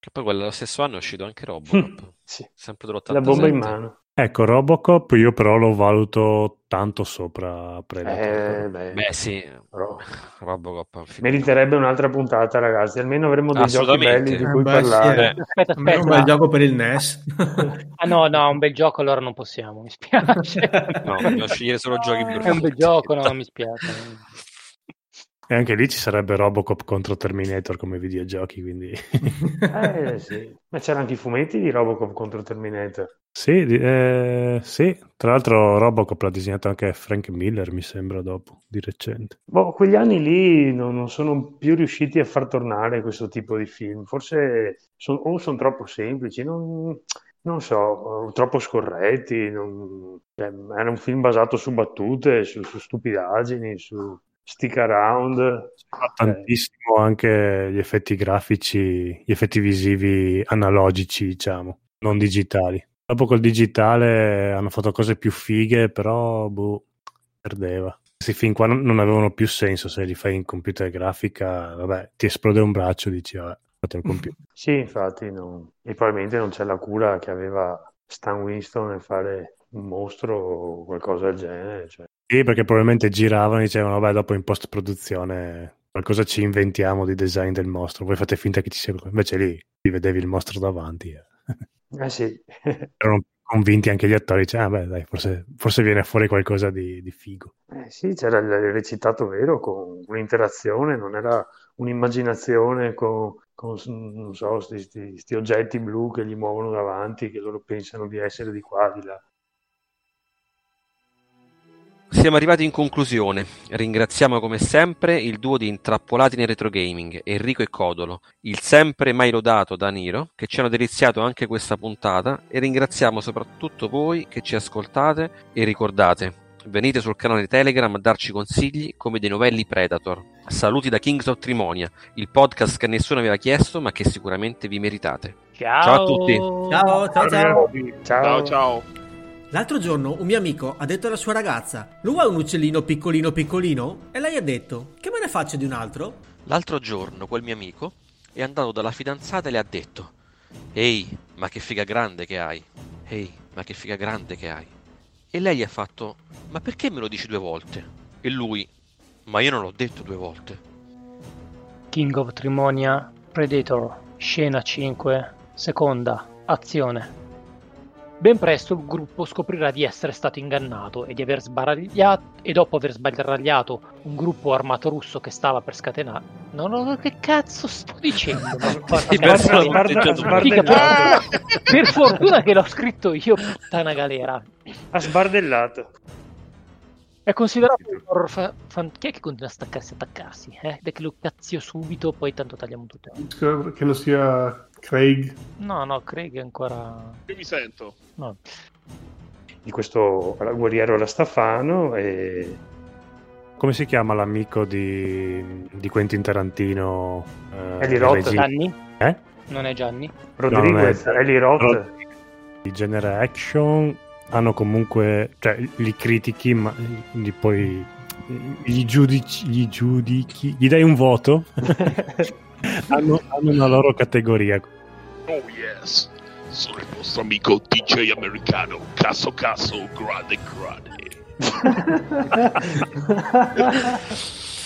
Che poi quello stesso anno è uscito anche Robocop, Sì. sempre dell'87. La bomba in mano. Ecco, Robocop io però lo valuto tanto sopra Predator. Eh, beh, Beh sì, però Robocop meriterebbe un'altra puntata, ragazzi. Almeno avremo dei giochi belli di Eh, cui beh, parlare. sì, Aspetta, Almeno un bel aspetta. gioco per il NES. Ah no, no, un bel gioco allora non possiamo, mi spiace. No, dobbiamo scegliere solo giochi più È un bel gioco, no, mi spiace. E anche lì ci sarebbe Robocop contro Terminator come videogiochi, quindi... Eh, sì. Ma c'erano anche i fumetti di Robocop contro Terminator. sì, eh, sì, tra l'altro Robocop l'ha disegnato anche Frank Miller, mi sembra, dopo, di recente. Boh, quegli anni lì non, non sono più riusciti a far tornare questo tipo di film. Forse son- o sono troppo semplici, non, non so, troppo scorretti. non- cioè, era un film basato su battute, su, su stupidaggini, su stick around. Fa tantissimo anche gli effetti grafici, gli effetti visivi analogici, diciamo, non digitali. Dopo col digitale hanno fatto cose più fighe, però boh, perdeva. Questi film qua non, non avevano più senso se li fai in computer grafica, vabbè, ti esplode un braccio, dici, vabbè, fate un computer. Sì, infatti, non- e probabilmente non c'è la cura che aveva Stan Winston nel fare un mostro o qualcosa del genere. cioè. Sì, perché probabilmente giravano e dicevano, vabbè, dopo in post-produzione qualcosa ci inventiamo di design del mostro, voi fate finta che ci sia... Invece lì ti vedevi il mostro davanti. eh. Eh sì, erano convinti anche gli attori, cioè, ah, beh, dai, forse, forse viene fuori qualcosa di, di figo. Eh sì, c'era il recitato vero con un'interazione, non era un'immaginazione con, con, non so, questi oggetti blu che gli muovono davanti, che loro pensano di essere di qua, di là. Siamo arrivati in conclusione. Ringraziamo come sempre il duo di intrappolati nel retro gaming, Enrico e Codolo, il sempre mai lodato Daniro, che ci hanno deliziato anche questa puntata, e ringraziamo soprattutto voi che ci ascoltate e ricordate, venite sul canale Telegram a darci consigli come dei novelli Predator. Saluti da Kings of Trimonia, il podcast che nessuno aveva chiesto ma che sicuramente vi meritate. Ciao, Ciao a tutti. Ciao, ciao, ciao. Ciao. Ciao ciao. L'altro giorno un mio amico ha detto alla sua ragazza: Lo vuoi un uccellino piccolino piccolino? E lei ha detto: Che me ne faccio di un altro? L'altro giorno quel mio amico è andato dalla fidanzata e le ha detto: Ehi, ma che figa grande che hai! Ehi, ma che figa grande che hai! E lei gli ha fatto: Ma perché me lo dici due volte? E lui: Ma io non l'ho detto due volte. King of Trimonia, Predator, scena 5, seconda, azione. Ben presto il gruppo scoprirà di essere stato ingannato e di aver sbaragliato e dopo aver sbaragliato un gruppo armato russo che stava per scatenare. Non ho che cazzo sto dicendo? Per- fortuna che l'ho scritto io, puttana galera. Ha sbardellato. È considerato un horror fa- fan- Chi è che continua a staccarsi e attaccarsi? Eh? Che lo cazzio subito, poi tanto tagliamo tutto. Che non sia Craig. No, no, Craig è ancora... Io mi sento. No. Di questo guerriero rastafano e Come si chiama l'amico di, di Quentin Tarantino? eh, Eli Roth. regi- Gianni? Eh? Non è Gianni? Rodriguez, No, è- Eli Roth. Rod- Di genere action hanno comunque, cioè li critichi, ma li poi gli giudici, gli giudichi, gli dai un voto. hanno, hanno una loro categoria. Oh yes, sono il vostro amico DJ americano, Caso Caso, grande grande.